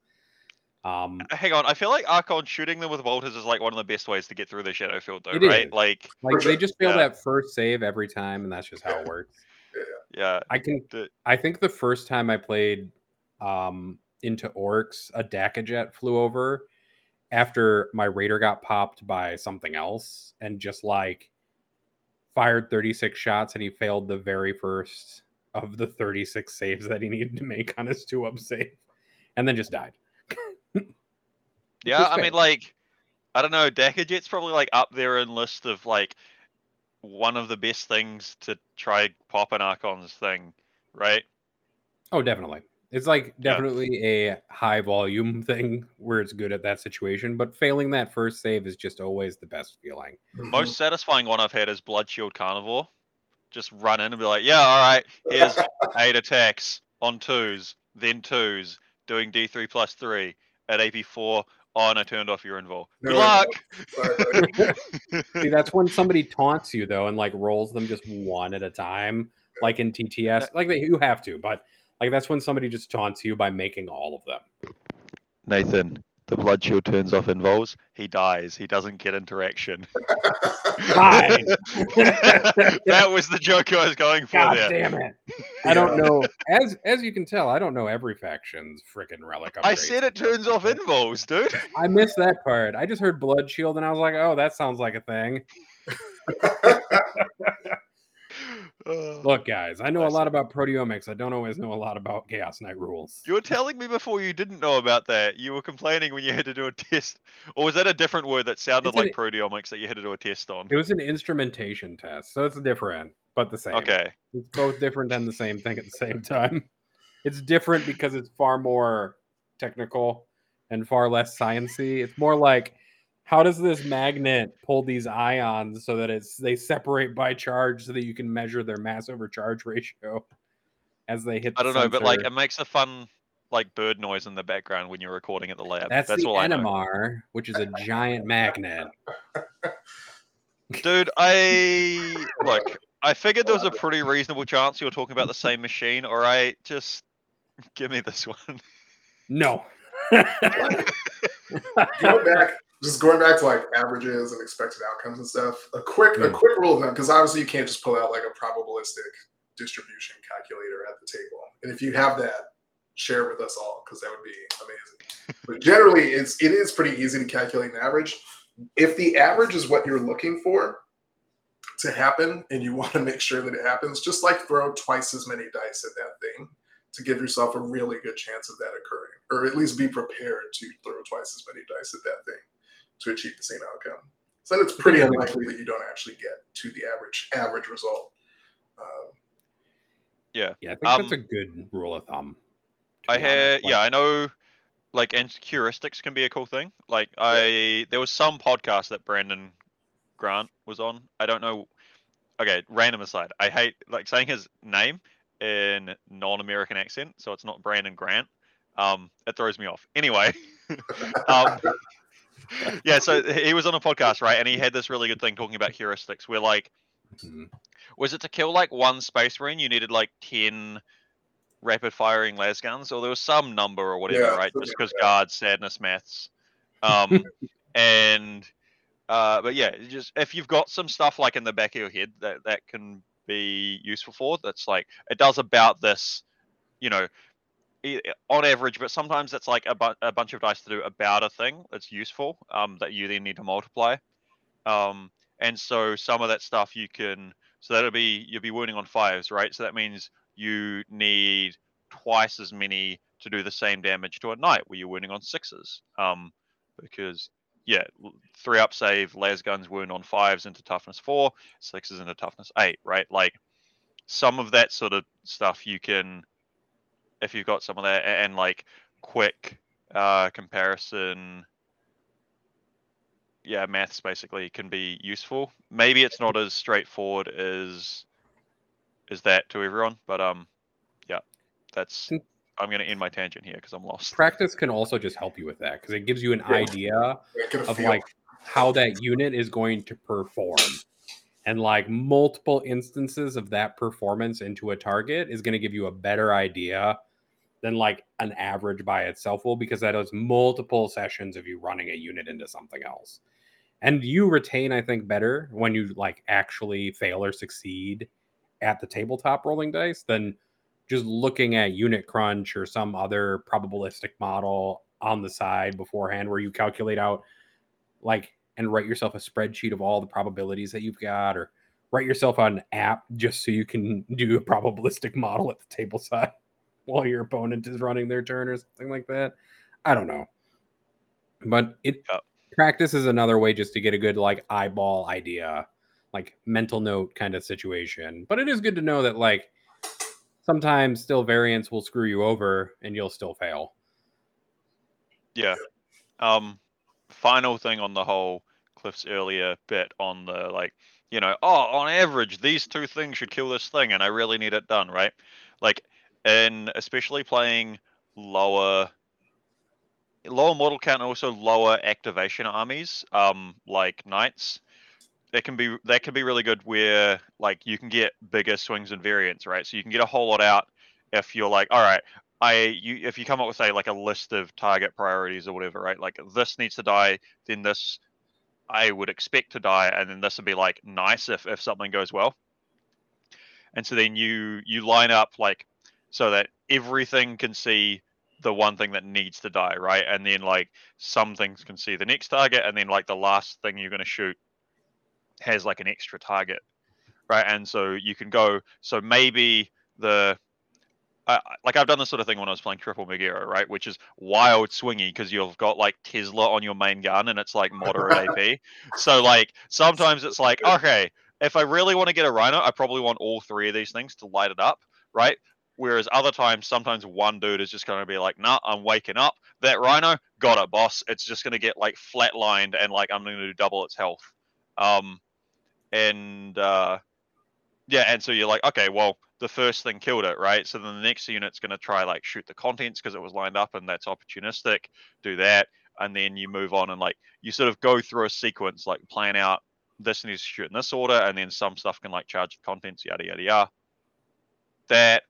Um, Hang on, I feel like Archon shooting them with bolters is like one of the best ways to get through the shadow field, though, right? is. Like, like they just fail Yeah. that first save every time, and that's just how it [laughs] works. yeah, I can. The- I think the first time I played um, into Orks, a Dakkajet flew over after my raider got popped by something else, and just like fired 36 shots, and he failed the very first of the 36 saves that he needed to make on his two up save, and then just died. Yeah. I mean, like, I don't know. Dakkajet's probably like up there in list of like one of the best things to try pop an Archon's thing, right? Oh, definitely. It's like Yeah. definitely a high volume thing where it's good at that situation, but failing that first save is just always the best feeling. Mm-hmm. Most satisfying one I've had is Blood Shield Karnivore. Just run in and be like, yeah, all right, here's [laughs] eight attacks on twos, then twos, doing D3 plus three at AP4. Oh, and I turned off your invul. Good No, luck. Sorry, buddy. [laughs] See, that's when somebody taunts you though, and like rolls them just one at a time, like in TTS. Like they, you have to, but like that's when somebody just taunts you by making all of them. Nathan, the Blood Shield turns off invuls. He dies. He doesn't get interaction. [laughs] [laughs] That was the joke I was going for God there. damn it! I don't know. As as you can tell, I don't know every faction's freaking relic. I upgrades. said it turns off invuls, dude. I missed that part. I just heard blood shield, and I was like, oh, that sounds like a thing. [laughs] Look, guys, I know a lot about proteomics. I don't always know a lot about Chaos Knight rules. you were telling me before you didn't know about that. You were complaining when you had to do a test. Or was that a different word that sounded It's an- like proteomics that you had to do a test on? It was an instrumentation test, so it's different, but the same. Okay. It's both different and the same thing at the same time. It's different because it's far more technical and far less sciency. It's more like how does this magnet pull these ions so that it's they separate by charge so that you can measure their mass over charge ratio [laughs] as they hit I don't know, but like it makes a fun like bird noise in the background when you're recording at the lab. that's, That's the all I know. NMR, which is a giant magnet. [laughs] Dude, I look. I figured there was a pretty reasonable chance you were talking about the same machine. All right, just [laughs] give me this one. No. go back, just going back to like averages and expected outcomes and stuff. A quick a quick rule of thumb because obviously you can't just pull out like a probabilistic distribution calculator at the table. And if you have that, share it with us all because that would be amazing. but generally, it's it is pretty easy to calculate an average. If the average is what you're looking for to happen, and you [laughs] want to make sure that it happens, just like throw twice as many dice at that thing to give yourself a really good chance of that occurring, or at least be prepared to throw twice as many dice at that thing to achieve the same outcome. So then it's pretty Yeah. unlikely that you don't actually get to the average average result. Um, Yeah, I think Um, that's a good rule of thumb. I be honest. had Like, yeah, I know like and heuristics can be a cool thing. Like I there was some podcast that Brandon Grant was on. I don't know okay, random aside. I hate like saying his name in non-American accent, so it's not Brandon Grant. Um it throws me off. Anyway, [laughs] um [laughs] [laughs] yeah, so he was on a podcast, right? And he had this really good thing talking about heuristics where like mhm. was it to kill like one space marine you needed like 10 rapid firing las guns or there was some number or whatever Yeah, right just because guard sadness maths um [laughs] and uh but yeah just if you've got some stuff like in the back of your head that that can be useful for that's like it does about this you know on average but sometimes it's like a, bu- a bunch of dice to do about a thing that's useful um that you then need to multiply. Um and so some of that stuff you can so that'll be you'll be wounding on fives right? So that means you need twice as many to do the same damage to a knight where you're wounding on sixes. Um because yeah three up save las guns wound on fives into toughness four sixes into toughness eight right? Like some of that sort of stuff you can if you've got some of that and like quick uh comparison yeah, maths basically can be useful. Maybe it's not as straightforward as as that to everyone, but um, yeah, that's. I'm gonna end my tangent here because I'm lost. practice can also just help you with that because it gives you an Yeah. idea of feel. like how that unit is going to perform and like multiple instances of that performance into a target is going to give you a better idea than like an average by itself will because that is multiple sessions of you running a unit into something else. And you retain i think better when you like actually fail or succeed at the tabletop rolling dice than just looking at UnitCrunch or some other probabilistic model on the side beforehand where you calculate out like and write yourself a spreadsheet of all the probabilities that you've got or write yourself an app just so you can [laughs] do a probabilistic model at the table side while your opponent is running their turn or something like that i don't know but it Yeah. practice is another way just to get a good like eyeball idea like mental note kind of situation but it is good to know that like sometimes still variance will screw you over and you'll still fail Yeah. Um, final thing on the whole Cliff's earlier bit on the like, you know, oh, on average, these two things should kill this thing, and I really need it done, right? Like, and especially playing lower, lower model count, and also lower activation armies, um, like knights. That can be that can be really good where like you can get bigger swings and variants, right? So you can get a whole lot out if you're like, all right, I you if you come up with say like a list of target priorities or whatever, right? Like this needs to die, then this I would expect to die, and then this would be like nice if if something goes well. And so then you you line up like so that everything can see the one thing that needs to die, right? And then like some things can see the next target, and then like the last thing you're gonna shoot has like an extra target, right? And so you can go. So maybe the like I've done this sort of thing when I was playing Triple Magaera, right? Which is wild swingy because you've got like Tesla on your main gun and it's like moderate AP. [laughs] So like sometimes it's like, okay, if I really want to get a Rhino, I probably want all three of these things to light it up, right? Whereas other times, sometimes one dude is just going to be like, nah, I'm waking up. That Rhino, got it, boss. It's just going to get like flatlined and like I'm going to do double its health. Um, and uh, yeah, and so you're like, okay, well, the first thing killed it, right? So then the next unit's going to try like shoot the contents because it was lined up and that's opportunistic. Do that, and then you move on and like you sort of go through a sequence, like plan out this needs to shoot in this order, and then some stuff can like charge the contents, yada yada yada. That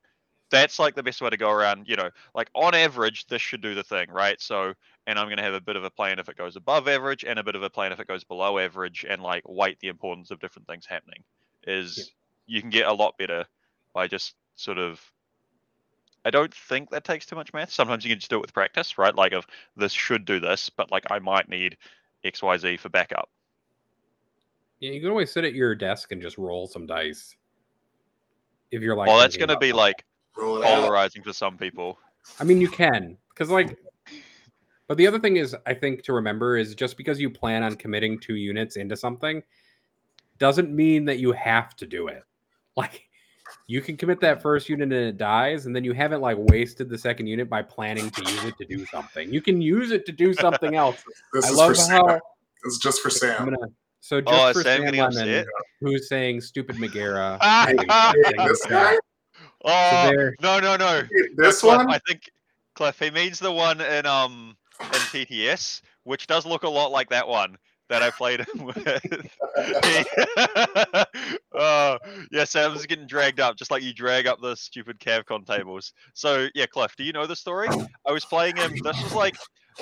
that's like the best way to go around. You know, like on average, this should do the thing, right? So, and I'm going to have a bit of a plan if it goes above average, and a bit of a plan if it goes below average, and like weight the importance of different things happening. Is Yeah. you can get a lot better by just sort of. I don't think that takes too much math. Sometimes you can just do it with practice, right? Like, of this should do this, but like I might need X, Y, Z for backup. Yeah, you can always sit at your desk and just roll some dice. If you're like, well, that's going to be like Roll it out. Polarizing for some people. I mean, you can because like, but the other thing is, I think to remember is just because you plan on committing two units into something, doesn't mean that you have to do it. [laughs] Like, you can commit that first unit and it dies, and then you haven't like wasted the second unit by planning to use it to do something. You can use it to do something [laughs] else. This I is love for Sam. how This is just for I'm Sam. gonna. So oh, just Oh, for Sam Sam Lemon, who's saying stupid Magaera. [laughs] Hey, hey, This guy, oh there, no no no! this No, Cliff, one. I think Cliff. He means the one in um in TTS, which does look a lot like that one that I played him [laughs] with. [laughs] uh, yeah, Sam's getting dragged up, just like you drag up the stupid Cavcon tables. So yeah, Cliff, do you know the story? I was playing him. This was like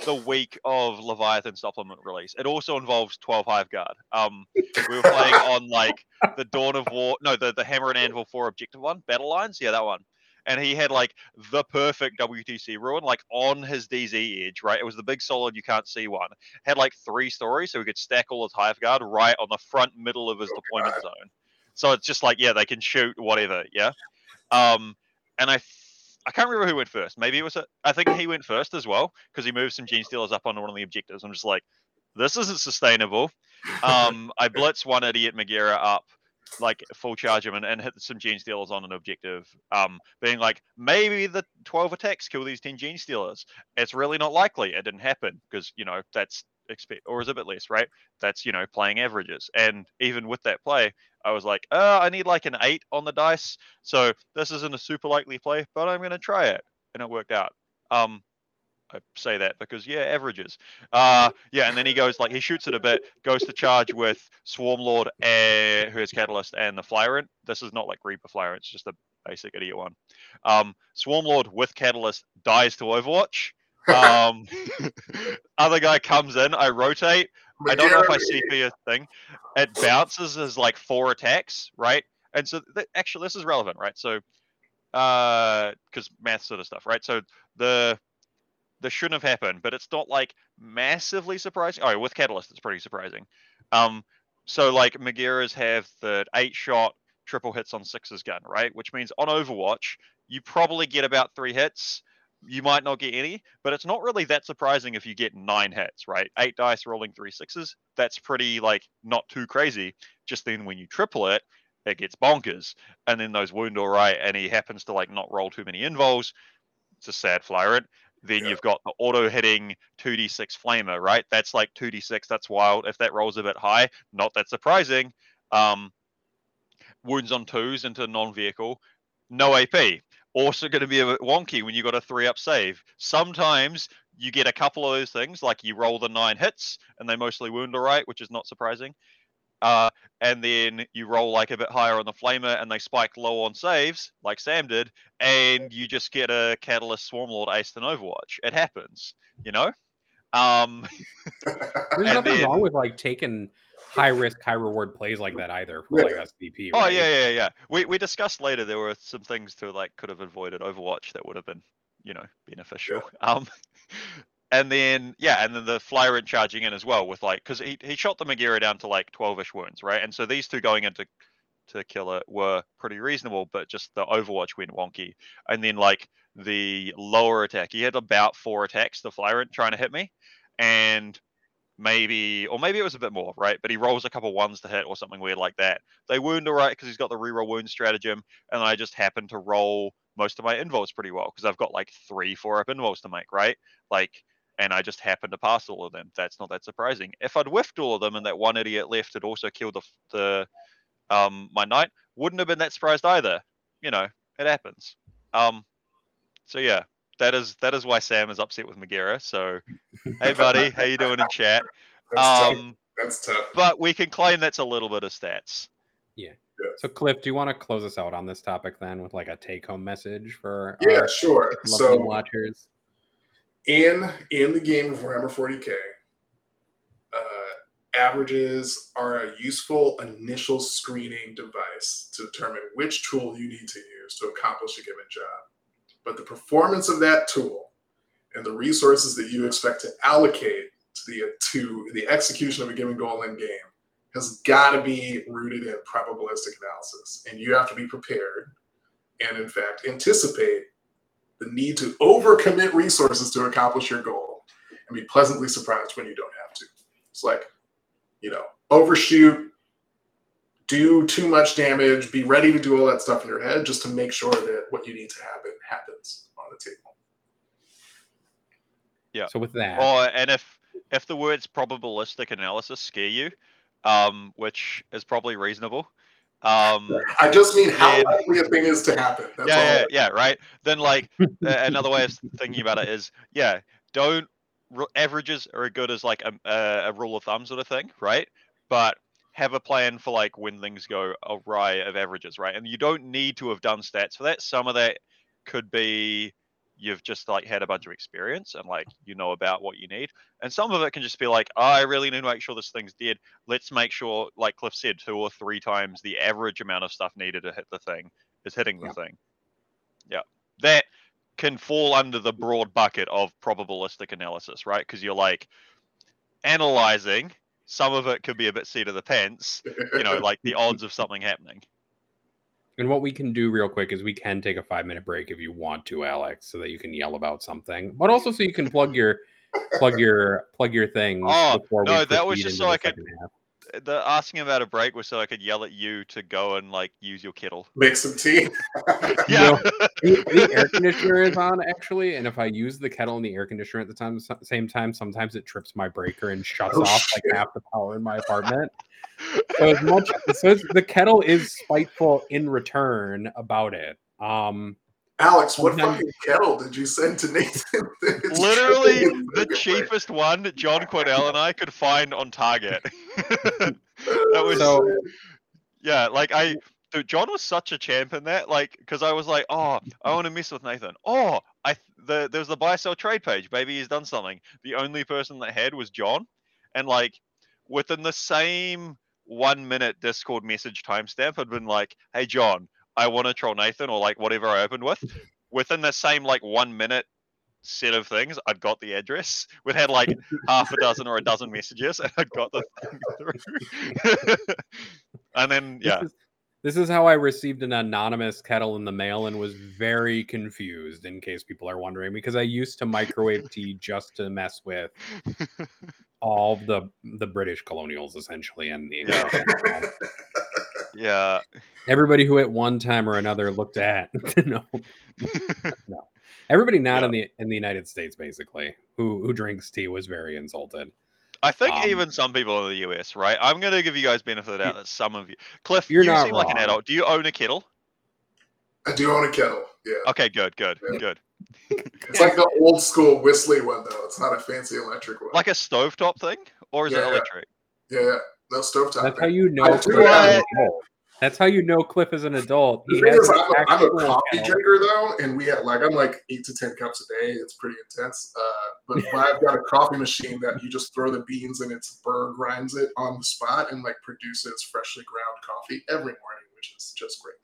the week of Leviathan supplement release. It also involves 12 Hive Guard. Um, we were playing [laughs] on like the Dawn of War, no, the, the Hammer and Anvil 4 objective one, Battle Lines. Yeah, that one. And he had like the perfect WTC ruin, like on his DZ edge, right? It was the big solid you can't see one. Had like three stories, so we could stack all his Hive Guard right on the front middle of his Oh, deployment God. zone. So it's just like, yeah, they can shoot whatever, yeah. Um, and I, I can't remember who went first. Maybe it was, a, I think he went first as well because he moved some Genestealers up onto one of the objectives. I'm just like, this isn't sustainable. [laughs] Um, I blitz one idiot Magaera up, like full charge him and, and hit some Genestealers on an objective. Um, being like, maybe the 12 attacks kill these 10 Genestealers. It's really not likely. It didn't happen because, you know, that's expect or is a bit less, right? That's, you know, playing averages. And even with that play, I was like, uh, I need like an eight on the dice. So this isn't a super likely play, but I'm to try it. And it worked out. Um, I say that because yeah, averages. Uh, yeah, and then he goes like he shoots it a bit, goes to charge with Swarmlord, uh, who has Catalyst, and the Flyrant. This is not like Reaper Flyrant; it's just a basic idiot one. Um, Swarmlord with Catalyst dies to Overwatch. Um, [laughs] other guy comes in. I rotate. I don't know if I CP a thing. It bounces as like four attacks, right? And so th- actually, this is relevant, right? So, uh because math sort of stuff, right? So the this shouldn't have happened, but it's not like massively surprising. Oh, with Catalyst, it's pretty surprising. Um, so like Magaera's have the eight shot triple hits on sixes gun, right? Which means on Overwatch, you probably get about three hits. You might not get any, but it's not really that surprising if you get nine hits, right? Eight dice rolling three sixes. That's pretty like not too crazy. Just then when you triple it, it gets bonkers. And then those wound all right, and he happens to like not roll too many invulns. It's a sad flyrant. Then Yeah. you've got the auto hitting 2d6 flamer, right? That's like 2d6. That's wild. If that rolls a bit high, not that surprising. Um, wounds on twos into non-vehicle, no AP. Also going to be a bit wonky when you got a three up save. Sometimes you get a couple of those things, like you roll the nine hits and they mostly wound all right, which is not surprising. Uh, and then you roll like a bit higher on the flamer and they spike low on saves, like Sam did, and you just get a catalyst swarmlord aced in Overwatch. It happens, you know. Um, [laughs] There's nothing then- wrong with like taking high risk, high reward plays like that either for like SVP. Oh yeah, yeah, yeah. We we discussed later there were some things to like could have avoided Overwatch that would have been, you know, beneficial. Um and then yeah, and then the Flyrant charging in as well with like because he he shot the Magaera down to like twelve ish wounds, right? And so these two going into to kill it were pretty reasonable, but just the Overwatch went wonky. And then like the lower attack, he had about four attacks, the Flyrant trying to hit me. And maybe or maybe it was a bit more, right? But he rolls a couple ones to hit or something weird like that. They wound all right because he's got the reroll wound stratagem, and I just happen to roll most of my invulns pretty well because I've got like three, four up invulns to make, right? Like, and I just happen to pass all of them. That's not that surprising. If I'd whiffed all of them and that one idiot left had also killed the the um my knight, wouldn't have been that surprised either. You know, it happens. Um, so yeah, that is that is why Sam is upset with Magaera. So, [laughs] hey buddy, how you doing in chat? That's tough. Um, That's tough. but we can claim that's a little bit of stats. Yes. So, Cliff, do you want to close us out on this topic then with like a take-home message for Yeah, our sure. lovely So watchers? in in the game of Warhammer 40k, uh, averages are a useful initial screening device to determine which tool you need to use to accomplish a given job. But the performance of that tool and the resources that you expect to allocate to the to the execution of a given goal in game has got to be rooted in probabilistic analysis, and you have to be prepared and, in fact, anticipate the need to overcommit resources to accomplish your goal and be pleasantly surprised when you don't have to. It's like, you know, overshoot, do too much damage, be ready to do all that stuff in your head just to make sure that what you need to happen happens on the table. Yeah. So with that, Or and if if the words probabilistic analysis scare you, um, which is probably reasonable. Um, I just mean how Yeah. likely a thing is to happen. That's yeah, all. yeah, yeah, right. Then like another way of thinking about it is, yeah, don't averages are as good as like a, a, a rule of thumb sort of thing, right? But have a plan for like when things go awry of averages, right? And you don't need to have done stats for that. Some of that could be you've just like had a bunch of experience and like you know about what you need and some of it can just be like oh, i really need to make sure this thing's dead let's make sure like cliff said two or three times the average amount of stuff needed to hit the thing is hitting the Yeah. thing yeah that can fall under the broad bucket of probabilistic analysis right because you're like analyzing some of it could be a bit seat of the pants you know like the odds of something happening and what we can do real quick is we can take a five-minute break if you want to, Alex, so that you can yell about something, but also so you can plug your plug your plug your things Oh, before no, we that was just so I could- half. The asking about a break was so i could yell at you to go and like use your kettle Make some tea. [laughs] yeah the, the air conditioner is on actually, and if I use the kettle and the air conditioner at the time same time, sometimes it trips my breaker and shuts Oh, off like half the power in my apartment. So as much so the kettle is spiteful in return about it. Um, Alex, what Sometimes- fucking kettle did you send to Nathan? [laughs] It's Literally the in [laughs] cheapest one John Quinnell and I could find on Target. [laughs] that was So- yeah, like I dude, John was such a champ in that, like because I was like, oh, I want to mess with Nathan. Oh, I the there's the buy sell trade page. Maybe he's done something. The only person that had was John, and like within the same one minute Discord message timestamp, had been like, hey John, I want to troll Nathan or like whatever I opened with. Within the same like one minute set of things, I'd got the address. [laughs] We'd had like half a dozen or a dozen messages, and I'd got the thing through. [laughs] and then this yeah, is, this is how I received an anonymous kettle in the mail and was very confused. In case people are wondering, because I used to microwave tea [laughs] just to mess with all the the British colonials essentially, and the Yeah. yeah, everybody who at one time or another looked at [laughs] no [laughs] no everybody not Yeah. in the in the United States basically who who drinks tea was very insulted. I think Um, even some people in the US, right? I'm gonna give you guys benefit of the doubt that some of you, Cliff, You're you not seem like an adult. Do you own a kettle? I do own a kettle. Yeah. Okay, good, good, Yeah. good. It's like the old school whistly one though. It's not a fancy electric one. Like a stovetop thing, or is Yeah, it yeah. electric? yeah, yeah. No stovetop. That's how you know Cliff is an adult. That's how you know Cliff is an adult. The thing is, I'm a, I'm a coffee kettle. drinker though, and we have like I'm like eight to ten cups a day. It's pretty intense. Uh, but I've got a coffee machine that you just throw the beans and it's burr grinds it on the spot and like produces freshly ground coffee every morning, which is just great.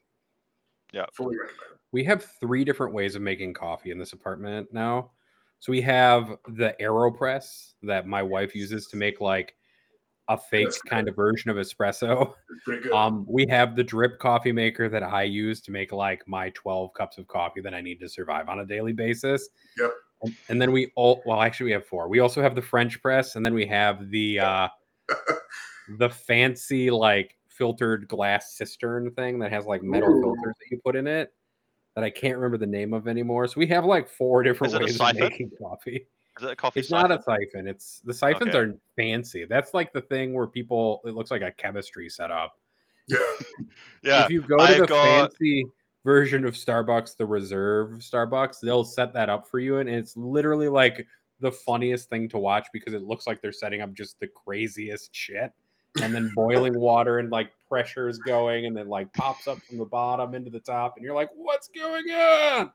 Yeah. fully recommended. We have three different ways of making coffee in this apartment now. So we have the AeroPress that my wife uses to make like a fake That's good. kind of version of espresso. It's pretty good. Um, we have the drip coffee maker that I use to make like my 12 cups of coffee that I need to survive on a daily basis. Yep. And, and then we all well, actually we have four. We also have the French press, and then we have the uh [laughs] the fancy like filtered glass cistern thing that has like metal Ooh. filters that you put in it that I can't remember the name of anymore. So we have like four different Is ways of making coffee. Is it a coffee It's not a siphon? siphon. It's the siphons Okay. are fancy. That's like the thing where people it looks like a chemistry setup. yeah, [laughs] Yeah, If you go to I've the got- fancy version of Starbucks, the reserve Starbucks, they'll set that up for you. And it's literally like the funniest thing to watch because it looks like they're setting up just the craziest shit. and then boiling [laughs] water and like pressure is going and then like pops up from the bottom into the top and you're like what's going on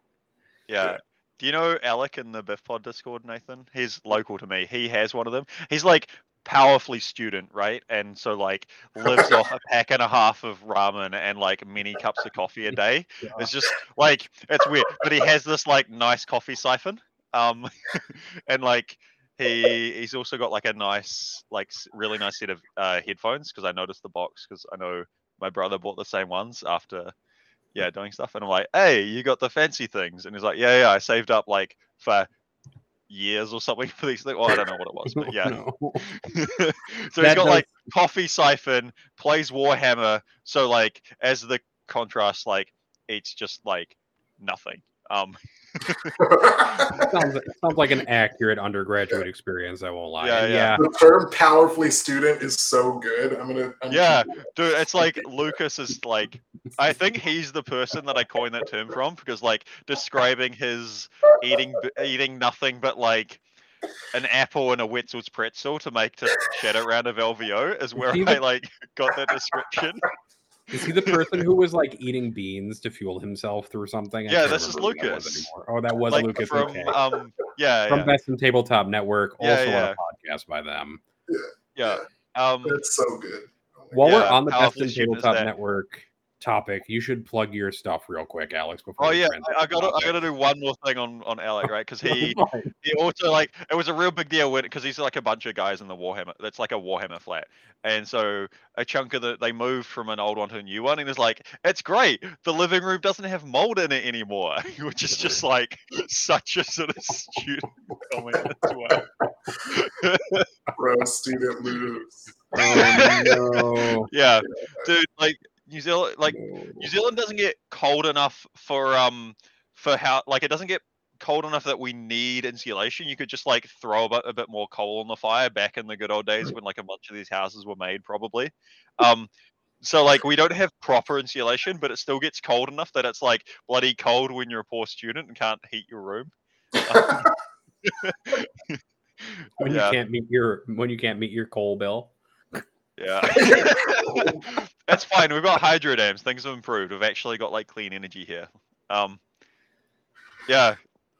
Yeah. Do you know Alec in the Biff Pod Discord, Nathan? He's local to me. He has one of them. He's like powerfully student, right? And so like lives off a pack and a half of ramen and like many cups of coffee a day. It's just like it's weird. But he has this like nice coffee siphon. Um [laughs] and like he he's also got like a nice like really nice set of uh headphones because I noticed the box because I know my brother bought the same ones after yeah doing stuff and I'm like hey you got the fancy things and he's like yeah yeah I saved up like for years or something for these things well I don't know what it was but yeah [laughs] oh, No. [laughs] so That he's got does- like coffee siphon, plays Warhammer. So like as the contrast, like it's just like nothing. Um, sounds, [laughs] sounds like an accurate undergraduate experience i won't lie Yeah, And yeah. the term "powerfully student" is so good. I'm gonna. I'm yeah, dude, it's like Lucas is like, I think he's the person that I coined that term from because like describing his eating eating nothing but like an apple and a Wetzel's pretzel to make to shed around of LVO is where I like got that description. [laughs] Is he the person who was like eating beans to fuel himself through something? I Yeah, this is remember who that Lucas. Oh, that was like Lucas. from okay. um yeah from yeah Best in Tabletop Network, also yeah. on a podcast by them. yeah um That's so good. My While we're on the Best in Tabletop. Network topic, you should plug your stuff real quick, Alex. Before Oh yeah, I, I gotta I gotta do one more thing on on Alec, right? Because [laughs] he Fine. he also like it was a real big deal when because he's like a bunch of guys in the Warhammer. That's like a Warhammer flat, and so a chunk of the they moved from an old one to a new one, and it's like it's great. The living room doesn't have mold in it anymore, [laughs] which is just like such a sort of student [laughs] comment as well. Bro, student lose. oh no. yeah, dude, like New Zealand, like New Zealand doesn't get cold enough for um for how like it doesn't get cold enough that we need insulation. You could just like throw a bit, a bit more coal on the fire back in the good old days when like a bunch of these houses were made probably. Um so like we don't have proper insulation, but it still gets cold enough that it's like bloody cold when you're a poor student and can't heat your room. [laughs] [laughs] when yeah. you can't meet your when you can't meet your coal bill. Yeah. [laughs] That's fine. We've got hydro dams. Things have improved. We've actually got like clean energy here. Um Yeah.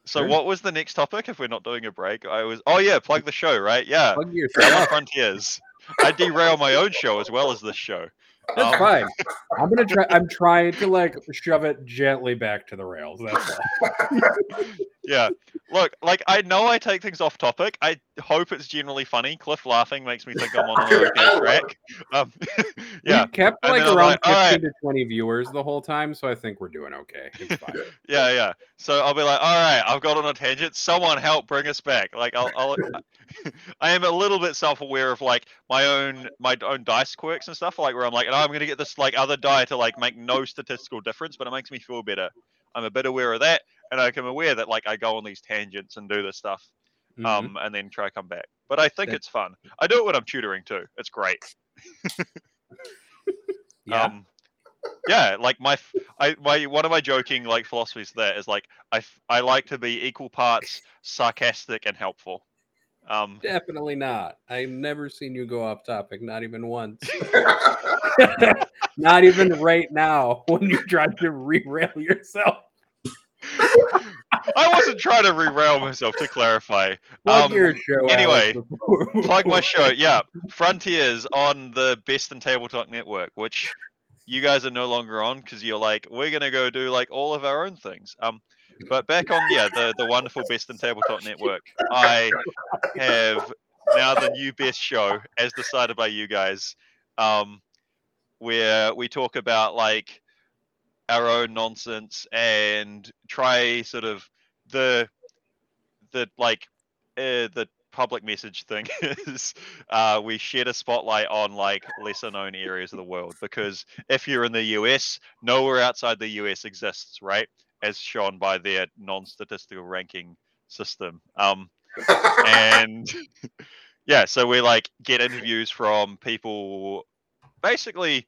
So Sure. what was the next topic if we're not doing a break? I was Oh yeah, plug the show, right? Yeah. Plug your. Frontiers. I derail my own show as well as this show. That's Um, fine. [laughs] I'm gonna try. I'm trying to like shove it gently back to the rails. That's all. [laughs] Yeah. Look, like I know I take things off topic. I hope it's generally funny. Cliff laughing makes me think I'm on an okay [laughs] track. Um, [laughs] yeah. we kept like around like, 15 right. to 20 viewers the whole time, so I think we're doing okay. It's fine. [laughs] Yeah, yeah. So I'll be like, all right, I've got on a tangent. Someone help bring us back. Like, I'll, I'll I am a little bit self-aware of like my own my own dice quirks and stuff. Like where I'm like, oh, I'm gonna get this like other die to like make no statistical difference, but it makes me feel better. I'm a bit aware of that, and like, I'm aware that like I go on these tangents and do this stuff, Mhm. um, and then try to come back. But I think That- it's fun. I do it when I'm tutoring too. It's great. [laughs] yeah. Um, yeah, like my, f- I my one of my joking like philosophies there is like I, I like to be equal parts sarcastic and helpful. Um, Definitely not. I've never seen you go off topic, not even once. [laughs] [laughs] not even right now when you tried to rerail yourself. [laughs] I wasn't trying to rerail myself to clarify. Plug Um, your show. anyway, plug my show. Yeah, Frontiers on the Best in Tabletop Network, which you guys are no longer on because you're like we're gonna go do like all of our own things. Um, but back on yeah the the wonderful Best in Tabletop Network, I have now the new best show as decided by you guys, um, where we talk about like our own nonsense and try sort of the the like uh, the public message thing [laughs] is uh, we shed a spotlight on like lesser known areas of the world because if you're in the US, nowhere outside the US exists, right? As shown by their non-statistical ranking system. Um, and [laughs] yeah, so we like get interviews from people basically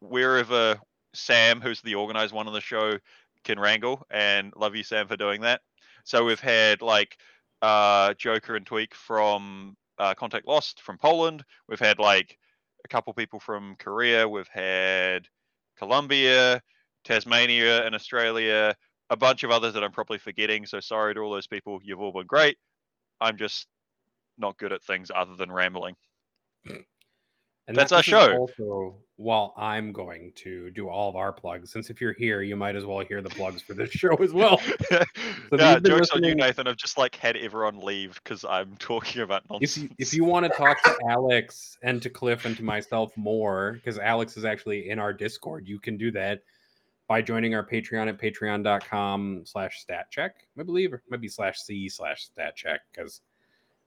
wherever Sam, who's the organized one on the show, can wrangle. And love you, Sam, for doing that. So we've had like uh, Joker and Tweak from uh, Contact Lost from Poland. We've had like a couple people from Korea. We've had Colombia, Tasmania, and Australia. A bunch of others that I'm probably forgetting. So sorry to all those people. You've all been great. I'm just not good at things other than rambling. And That's that- our show. Also, while I'm going to do all of our plugs, since if you're here, you might as well hear the plugs for this [laughs] show as well. [laughs] yeah, you've been jokes on you, Nathan. I've just like had everyone leave because I'm [laughs] talking about If nonsense. you, if you want to talk to Alex and to Cliff and to myself more, because Alex is actually in our Discord, you can do that by joining our Patreon at patreon.com slash stat check. I believe it might be slash C slash stat check because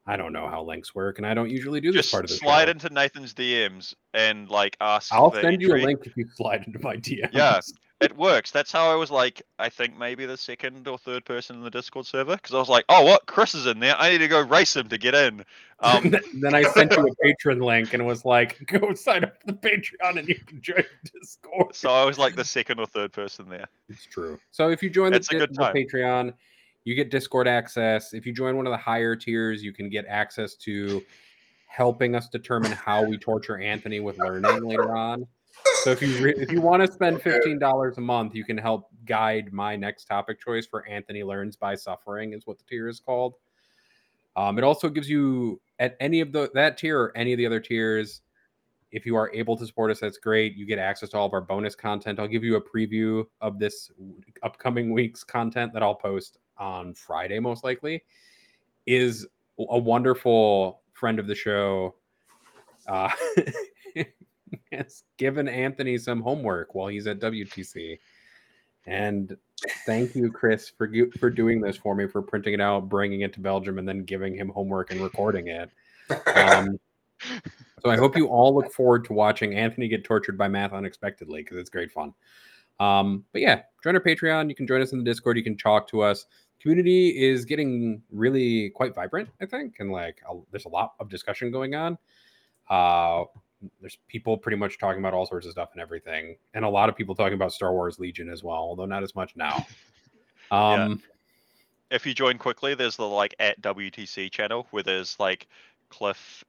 I don't know how links work and I don't usually do this just part of the slide show. into Nathan's DMs and like ask. I'll for send you a link if you slide into my DMs. Yeah. It works. That's how I was like, I think maybe the second or third person in the Discord server because I was like, oh, what? Chris is in there. I need to go race him to get in. Um, [laughs] then I sent you a [laughs] Patreon link and was like, [laughs] go sign up for the Patreon and you can join Discord. so I was like the second or third person there. It's true. So if you join the, It's a good the time. Patreon, you get Discord access. If you join one of the higher tiers, you can get access to helping us determine how we torture Anthony with learning later on. So if you re- if you want to spend fifteen dollars a month, you can help guide my next topic choice for Anthony learns by suffering is what the tier is called. Um, it also gives you at any of the that tier or any of the other tiers. If you are able to support us, that's great. You get access to all of our bonus content. I'll give you a preview of this upcoming week's content that I'll post on Friday, most likely. Is a wonderful friend of the show. Uh, [laughs] has given Anthony some homework while he's at WTC. And thank you, Chris, for for doing this for me, for printing it out, bringing it to Belgium, and then giving him homework and recording it. Um, [laughs] so I hope you all look forward to watching Anthony get tortured by math unexpectedly because it's great fun. Um, but yeah, join our Patreon. You can join us in the Discord. You can talk to us. Community is getting really quite vibrant, I think, and like a, there's a lot of discussion going on. Uh, there's people pretty much talking about all sorts of stuff and everything, and a lot of people talking about Star Wars Legion as well, although not as much now. [laughs] Um, If you join quickly, there's the like at WTC channel where there's like Cliff,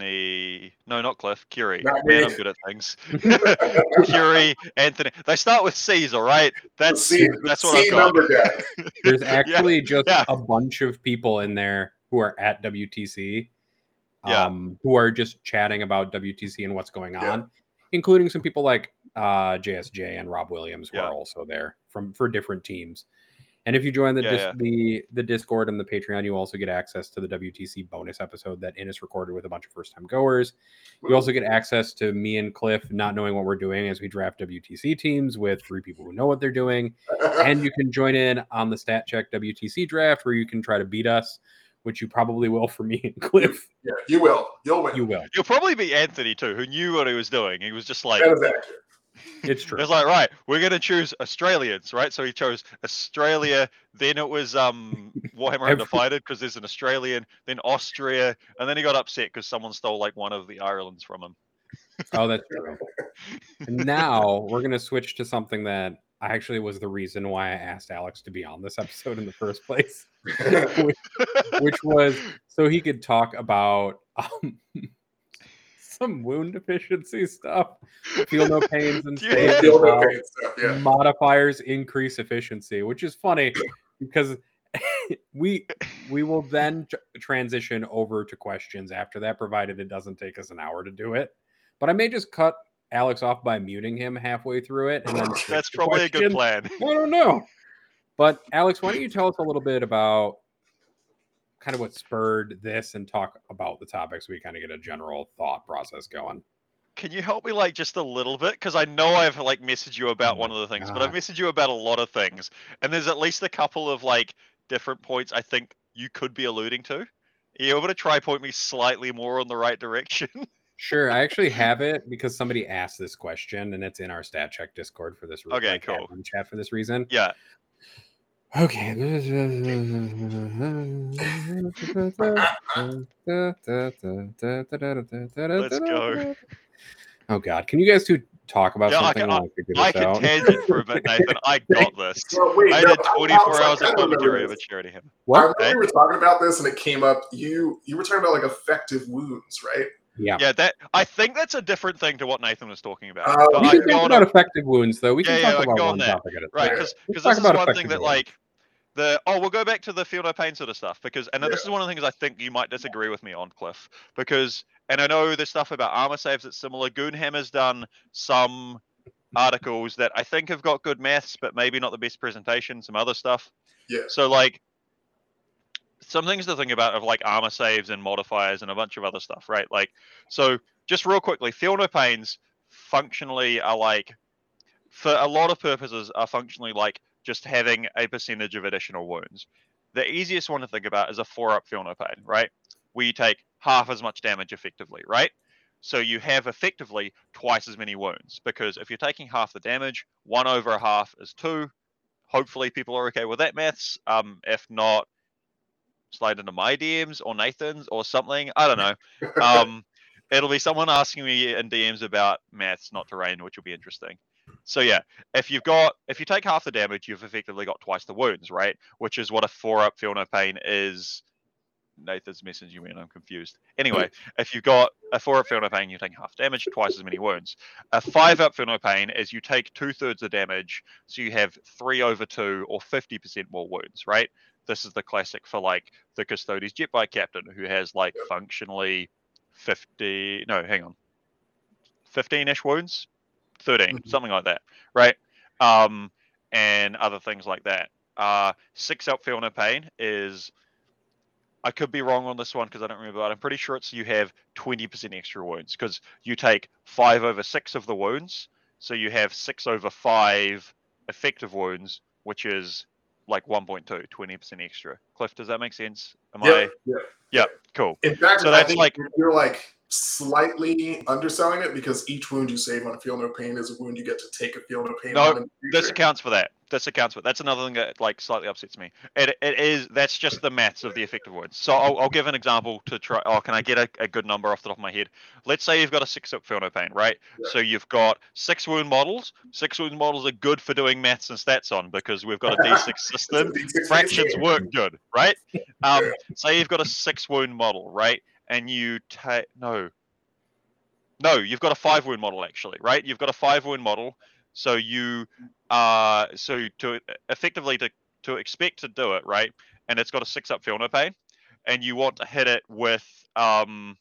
Anthony. No, not Cliff. Curie. Not Man. I'm good at things. [laughs] Curie, Anthony. They start with C's, all right. That's C, that's what C I've got. number deck. [laughs] There's Yeah, actually just yeah. a bunch of people in there who are at WTC, Yeah. um, who are just chatting about WTC and what's going Yeah. on, including some people like uh, JSJ and Rob Williams who Yeah. are also there from for different teams. And if you join the Yeah, dis- yeah. the the Discord and the Patreon, you also get access to the WTC bonus episode that Innes recorded with a bunch of first time goers. You also get access to me and Cliff not knowing what we're doing as we draft WTC teams with three people who know what they're doing and you can join in on the stat check WTC draft where you can try to beat us, which you probably will for me and Cliff. yeah, you will. You'll win. You will. You'll probably be Anthony too, who knew what he was doing. He was just like, That is accurate. It's true. It's like, right, we're gonna choose Australians, right? So he chose Australia, then it was um Warhammer Every- Undivided because there's an Australian, then Austria, and then he got upset because someone stole like one of the Irelands from him. Oh, that's true. [laughs] Now we're gonna switch to something that actually was the reason why I asked Alex to be on this episode in the first place, [laughs] [laughs] which was so he could talk about um, some wound efficiency stuff, feel no pains and [laughs] Yeah. Feel no pain stuff, yeah. modifiers increase efficiency, which is funny because [laughs] we we will then tr- transition over to questions after that, provided it doesn't take us an hour to do it. But I may just cut Alex off by muting him halfway through it, and then [laughs] That's probably a good plan. I don't know. But Alex, why don't you tell us a little bit about kind of what spurred this and talk about the topic so we kind of get a general thought process going. Can you help me like just a little bit? Because I know I've like messaged you about Oh one of the things, but I've messaged you about a lot of things, and there's at least a couple of like different points I think you could be alluding to. Are you able to try point me slightly more on the right direction? [laughs] Sure, I actually have it because somebody asked this question and it's in our stat check Discord for this reason. Okay, like, cool. Chat for this reason. yeah. Okay. [laughs] Let's go. Oh God, can you guys two talk about Yeah, I something can- while I I this can out? tangent for a bit, Nathan. I [laughs] got this. Well, wait, I no, did I- 24 I hours like, of I don't remember commentary of a charity him. I What? remember we were talking about this and it came up. You you were talking about like effective wounds, right? Yeah. Yeah, that I think that's a different thing to what Nathan was talking about. Uh, But We can can go talk about a- effective wounds, though. We can Yeah, yeah, talk I can about go on one that. topic at a right time. because Let's this is about one thing effective that wounds. like the oh we'll go back to the feel no pain sort of stuff because and this is one of the things I think you might disagree with me on Cliff because and I know there's stuff about armor saves that's similar. Goonhammer's done some articles that I think have got good maths but maybe not the best presentation. Some other stuff. Yeah. So like some things to think about of like armor saves and modifiers and a bunch of other stuff, right? Like so just real quickly, feel no pains functionally are like for a lot of purposes are functionally like just having a percentage of additional wounds. The easiest one to think about is a four up feel no pain, right? Where you take half as much damage effectively, right? So you have effectively twice as many wounds because if you're taking half the damage, one over a half is two. Hopefully, people are okay with that maths. Um, if not, slide into my DMs or Nathan's or something. I don't know. Um, [laughs] it'll be someone asking me in DMs about maths, not terrain, which will be interesting. So yeah, if you've got if you take half the damage, you've effectively got twice the wounds, right? Which is what a four up feel no pain is. Nathan's messaging you and I'm confused. Anyway, if you've got a four up feel no pain, you take half damage, twice as many wounds. A five up feel no pain is you take two thirds of damage, so you have three over two or fifty percent more wounds, right? This is the classic for like the Custodes jet bike captain who has like functionally fifty no, hang on. Fifteen ish wounds? 13 Mhm. something like that, right? Um, and other things like that. Uh, six out feel no pain is, I could be wrong on this one because I don't remember, but I'm pretty sure it's you have 20% extra wounds because you take five over six of the wounds, so you have six over five effective wounds, which is like 1.2, 20% extra. Cliff, does that make sense? Am Yeah, I? yeah. Yeah, cool. In fact, So that's like- you're like slightly underselling it because each wound you save on a feel no pain is a wound you get to take a feel no pain No, This accounts for that. This accounts for that's another thing that like slightly upsets me. It, it is that's just the maths of the effective words. So I'll, I'll give an example to try. Oh, can I get a, a good number off the top of my head? Let's say you've got a six up feel no pain, right? Yeah. So you've got six wound models. Six wound models are good for doing maths and stats on because we've got a D6 [laughs] system. D6 Fractions game. work good, right? Um, Yeah. [laughs] say you've got a six wound model, right? And you take no, no, you've got a five wound model actually, right? You've got a five wound model, so you uh so to effectively to to expect to do it right, and it's got a six up feel no pain, and you want to hit it with um.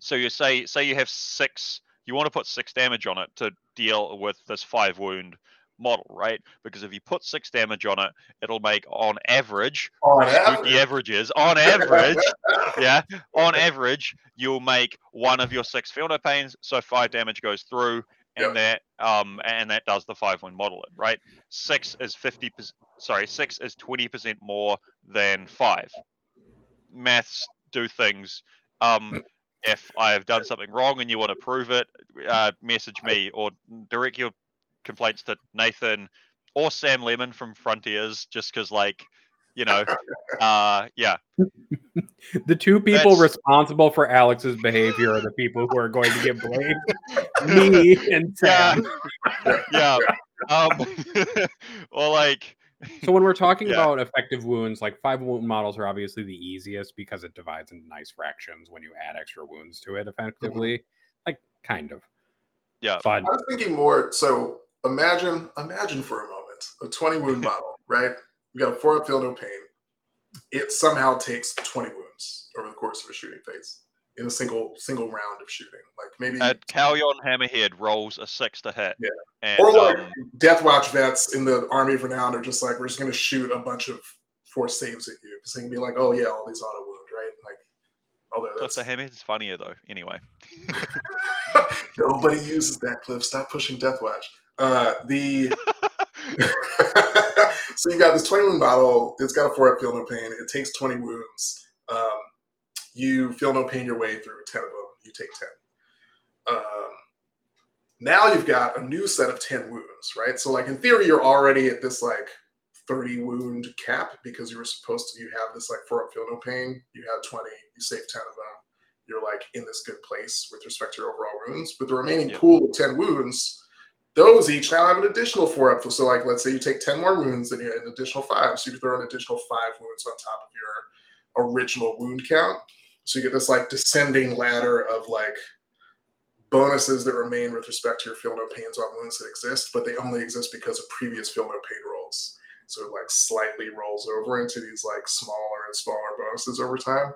So you say say you have six, you want to put six damage on it to deal with this five wound model, right? Because if you put six damage on it, it'll make on average On average. averages on average [laughs] yeah on average you'll make one of your six feel no pains so five damage goes through and that um and that does the five win model it right six is 50 percent sorry six is 20 percent more than five maths do things um if i've done something wrong and you want to prove it uh, message me or direct your complaints to nathan or sam lemon from frontiers just because like you know uh yeah [laughs] The two people That's- responsible for Alex's behavior are the people who are going to get blamed. [laughs] Me and [laughs] Yeah. Sam. yeah. Um, or like, So when we're talking Yeah. about effective wounds, like five wound models are obviously the easiest because it divides into nice fractions when you add extra wounds to it effectively. Like kind of. yeah, But I was thinking more. So imagine, imagine for a moment a 20 wound [laughs] model, right? You got a four up feel no pain. It somehow takes 20 wounds over the course of a shooting phase in a single single round of shooting. Like maybe, at Kauyon Hammerhead rolls a six to hit. Yeah. And, or like um, Death Watch vets in the Army of Renown are just like, we're just going to shoot a bunch of force saves at you because they can be like, oh yeah, all these auto wound, right? Like, although Cliff that's hammerhead Hammerhead's funnier though. Anyway, [laughs] [laughs] nobody uses that clip. Stop pushing Death Watch. Uh, the [laughs] so you got this 20 wound bottle. It's got a four up feel no pain. It takes 20 wounds. Um, you feel no pain your way through 10 of them. You take 10. Um, now you've got a new set of 10 wounds, right? So, like, in theory, you're already at this like 30 wound cap because you were supposed to, you have this like four up feel no pain. You had 20, you save 10 of them. You're like in this good place with respect to your overall wounds. But the remaining Yeah. pool of 10 wounds, those each now have an additional four up. So, like, let's say you take 10 more wounds and you have an additional five. So you throw an additional five wounds on top of your original wound count. So you get this like descending ladder of like bonuses that remain with respect to your feel no pains on wounds that exist, but they only exist because of previous feel no pain rolls. So it like slightly rolls over into these like smaller and smaller bonuses over time.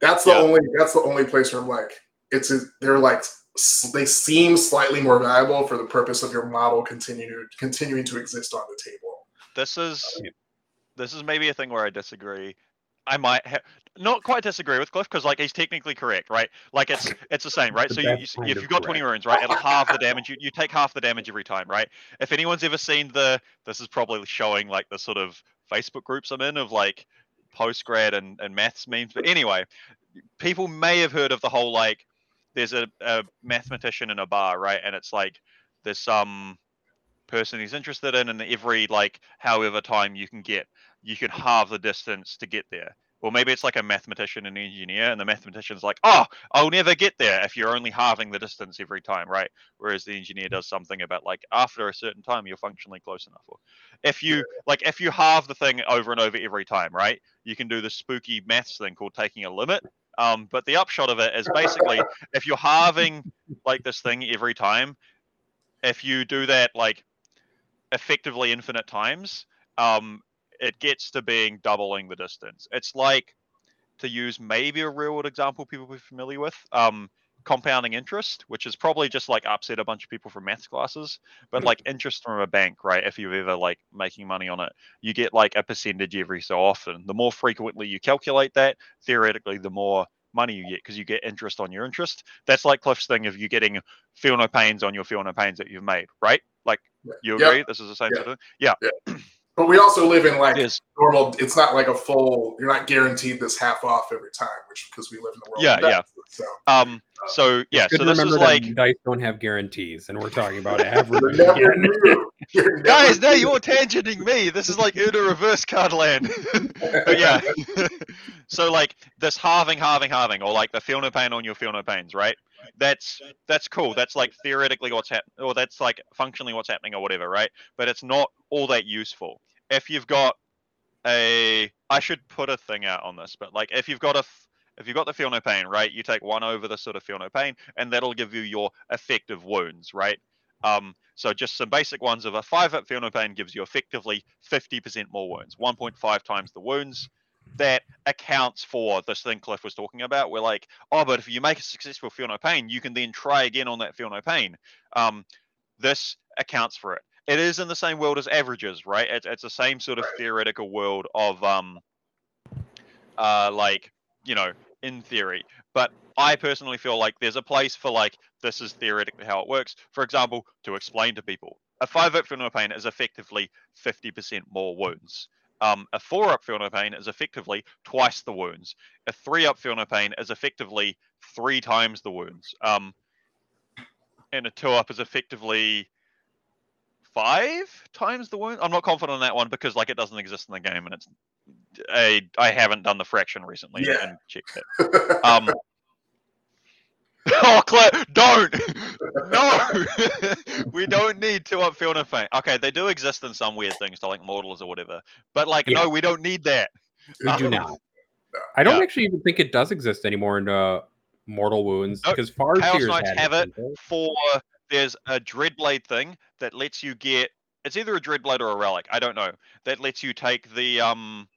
That's the Yeah. only that's the only place where I'm like it's a, they're like they seem slightly more valuable for the purpose of your model continue continuing to exist on the table. This is Yeah. this is maybe a thing where I disagree. I might ha- not quite disagree with Cliff because like he's technically correct, right? Like it's it's the same, right? The So you, you if you've got 20 runes, right, it'll halve the damage. You, you take half the damage every time, right? If anyone's ever seen the this is probably showing like the sort of Facebook groups I'm in of like postgrad and, and maths memes. But anyway, people may have heard of the whole like there's a, a mathematician in a bar, right? And it's like there's some person he's interested in, and every like however time you can get, you can halve the distance to get there. Or maybe it's like a mathematician and engineer, and the mathematician's like, "Oh, I'll never get there if you're only halving the distance every time, right?" Whereas the engineer does something about like after a certain time you're functionally close enough. Or if you like, if you halve the thing over and over every time, right? You can do the spooky maths thing called taking a limit. Um, but the upshot of it is basically if you're halving like this thing every time, if you do that like effectively infinite times, um, it gets to being doubling the distance. It's like to use maybe a real world example people be familiar with. Um, compounding interest, which is probably just like upset a bunch of people from maths classes, but hmm. like interest from a bank, right? If you're ever like making money on it, you get like a percentage every so often. The more frequently you calculate that, theoretically, the more money you get because you get interest on your interest. That's like Cliff's thing of you getting feel no pains on your feel no pains that you've made, right? Like you Yep. agree? This is the same thing. Yeah. sort of thing. [clears throat] But we also live in like Yes. normal. It's not like a full. You're not guaranteed this half off every time, which because we live in the world. Yeah, of yeah. So Um. So yeah. Good So to this is remember like that dice don't have guarantees, and we're talking about you're [laughs] average. never again. new. You're never [laughs] guys. Now you're tangenting me. This is like Uno reverse card land. [laughs] but yeah. so like this halving, halving, halving, or like the feel no pain on your feel no pains, right? That's that's cool. That's like theoretically what's happening, or that's like functionally what's happening, or whatever, right? But it's not all that useful. If you've got a, I should put a thing out on this, but like if you've got a, if you've got the feel no pain, right? You take one over the sort of feel no pain, and that'll give you your effective wounds, right? Um, so just some basic ones of a five up feel no pain gives you effectively 50% more wounds, 1.5 times the wounds. That accounts for this thing Cliff was talking about. We're like, oh, but if you make a successful feel no pain, you can then try again on that feel no pain. Um, this accounts for it. It is in the same world as averages, right? It's, it's the same sort of theoretical world of um, uh, like you know, in theory. But I personally feel like there's a place for like this is theoretically how it works. For example, to explain to people, a five up feel no pain is effectively 50% more wounds. Um, a four up feel no pain is effectively twice the wounds. A three up feel no pain is effectively three times the wounds. Um, and a two up is effectively five times the wound. I'm not confident on that one because like it doesn't exist in the game and it's a I haven't done the fraction recently Yeah. and checked it. [laughs] Um, oh, Claire, don't! [laughs] no! [laughs] we don't need two up feel no pain. Okay, they do exist in some weird things to like mortals or whatever, but like Yeah. no, we don't need that. We do not. [laughs] I don't Yeah. actually even think it does exist anymore in uh, Mortal Wounds because Far Chaos Knights have it. For there's a Dreadblade thing that lets you get. It's either a Dreadblade or a relic. I don't know. That lets you take the um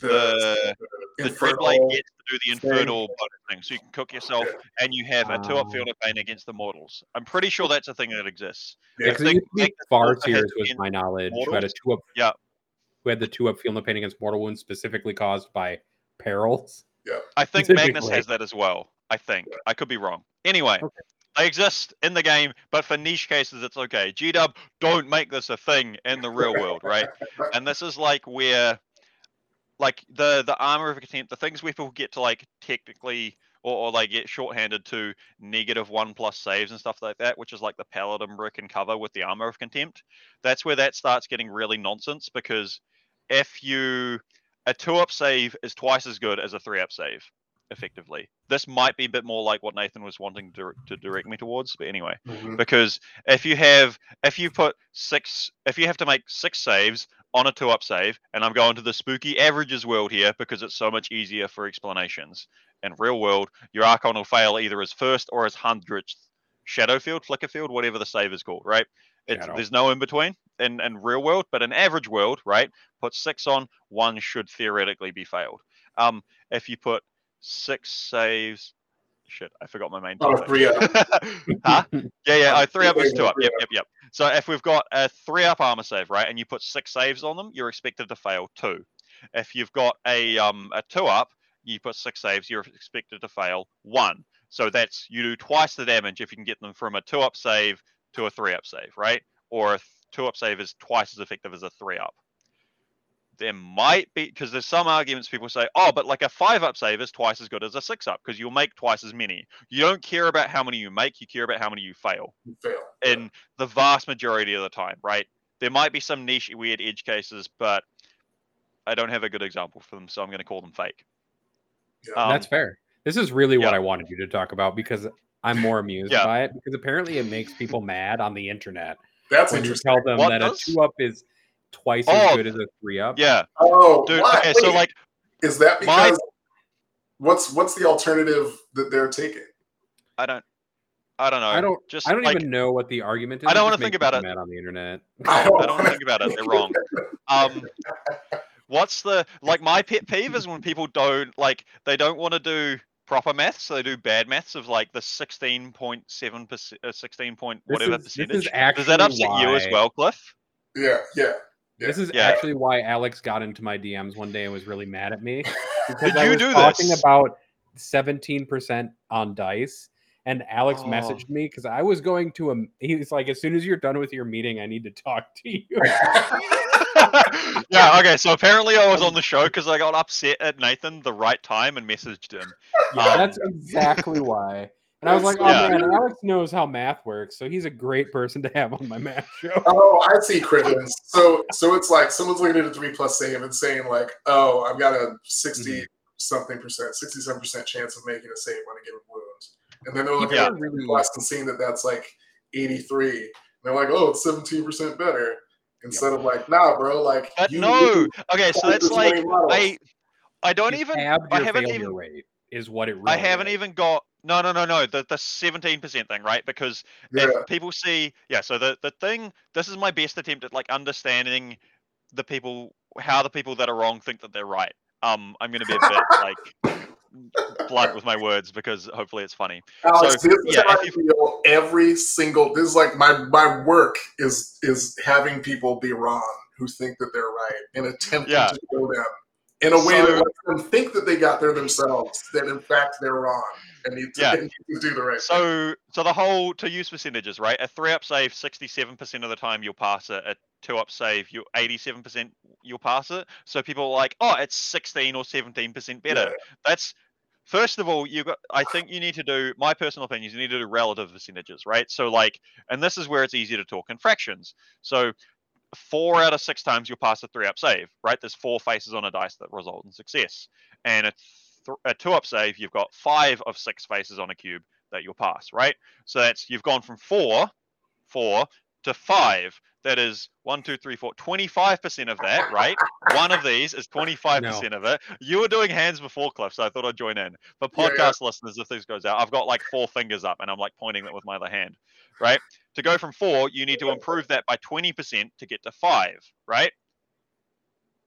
the the infernal- Dreadblade gets to do the infernal thing, so you can cook yourself, and you have a two up Ah. field of pain against the mortals. I'm pretty sure that's a thing that exists. Yeah, Yeah, 'cause it think used to be Magnus Far also has was my knowledge. Who had a two up. Yeah. Who had the two up feel no pain against mortal wounds specifically caused by perils. Yeah, I think Magnus has that as well. I think I could be wrong. Anyway, Okay. they exist in the game, but for niche cases, it's okay. G Dub, don't make this a thing in the real world, right? [laughs] and this is like where like the the armor of contempt the things where people get to like technically or, or they get shorthanded to negative one plus saves and stuff like that which is like the paladin brick and cover with the armor of contempt that's where that starts getting really nonsense because if you a two up save is twice as good as a three up save effectively. This might be a bit more like what Nathan was wanting to, to direct me towards, but anyway, Mhm. because if you have if you put six if you have to make six saves on a two up save, and I'm going to the spooky averages world here because it's so much easier for explanations. In real world, your Archon will fail either as first or as hundredth shadow field, flicker field, whatever the save is called, right? It's, there's no in between in, in real world, but in average world, right? Put six on, one should theoretically be failed. Um, if you put six saves, shit, I forgot my main Oh, three up. [laughs] huh? Yeah, yeah. Oh, three up is two up. Yep, yep, yep. So if we've got a three up armor save, right, and you put six saves on them, you're expected to fail two. If you've got a um a two up, you put six saves, you're expected to fail one. So that's you do twice the damage if you can get them from a two up save to a three up save, right? Or a two up save is twice as effective as a three up. There might be because there's some arguments people say, oh, but like a five up save is twice as good as a six up because you'll make twice as many. You don't care about how many you make, you care about how many you fail Fail. in the vast majority of the time, right? There might be some niche weird edge cases, but I don't have a good example for them, so I'm going to call them fake. Yeah. Um, That's fair. This is really what. I wanted you to talk about because I'm more amused Yeah. by it because apparently it makes people mad on the internet That's when you tell them What that does? a two up is twice Oh, as good as a three up. Yeah, Oh, dude. what? Okay, so like, is that my- because what's what's the alternative that they're taking? I don't, I don't know. I don't. just I don't like, even know what the argument is. I don't wanna think about it. Mad on the internet. I [laughs] I don't, don't wanna think about it. They're wrong. [laughs] Um, what's the like? My pet peeve is when people don't like they don't want to do proper maths, so they do bad maths of like the sixteen point seven percent, uh, sixteen point whatever is- percentage. Does that upset you as well, Cliff? Yeah, yeah. This is Yeah. actually why Alex got into my DMs one day and was really mad at me [laughs] because Did I you was do talking this? about 17% on dice. And Alex Oh. messaged me because I was going to a. He's like, as soon as you're done with your meeting, I need to talk to you. [laughs] [laughs] yeah, okay. So apparently I was on the show because I got upset at Nathan the right time and messaged him. Yeah, Um, that's exactly why. And I was like, oh Yeah. man, Alex knows how math works, so he's a great person to have on my math [laughs] show. Oh, I see credence. So so it's like someone's looking at a three plus save and saying like, oh, I've got a 60 Mm-hmm. something percent, 67 percent chance of making a save on a given wound. And then they're looking Yeah. at the plus and seeing that that's like 83. And they're like, oh, it's 17 percent better. Instead of like, nah, bro, like But you no. knew Okay, so that's like. I I don't You even I haven't even rate is what it really I haven't is. even got no no no no the the seventeen percent thing right because yeah. if people see yeah so the the thing this is my best attempt at like understanding the people how the people that are wrong think that they're right um i'm gonna be a bit [laughs] like blunt with my words because hopefully it's funny Alex, So, this is yeah, how if I feel every single. This is like my my work is is having people be wrong who think that they're right and attempting Yeah. to show them in a way that So- lets them think that they got there themselves. That in fact they're wrong and need to, Yeah. need to do the right thing. so so the whole to use percentages right a three up save 67% of the time you'll pass it. A two up save you 87% you'll pass it. So people are like oh it's 16 or 17% better. Yeah. that's first of all you got i think you need to do my personal opinion is you need to do relative percentages right? So like and this is where it's easier to talk in fractions. So four out of six times you'll pass a three up save right? There's four faces on a dice that result in success. And a, th- a two up save you've got five of six faces on a cube that you'll pass right? So that's you've gone from four four to five. That is one two three four 25% of that right? One of these is 25% of it. You were doing hands before cliff so i thought i'd join in. For Yeah, podcast yeah. listeners if this goes out i've got like four fingers up and i'm like pointing it with my other hand right? To go from four you need to improve that by 20% to get to five right?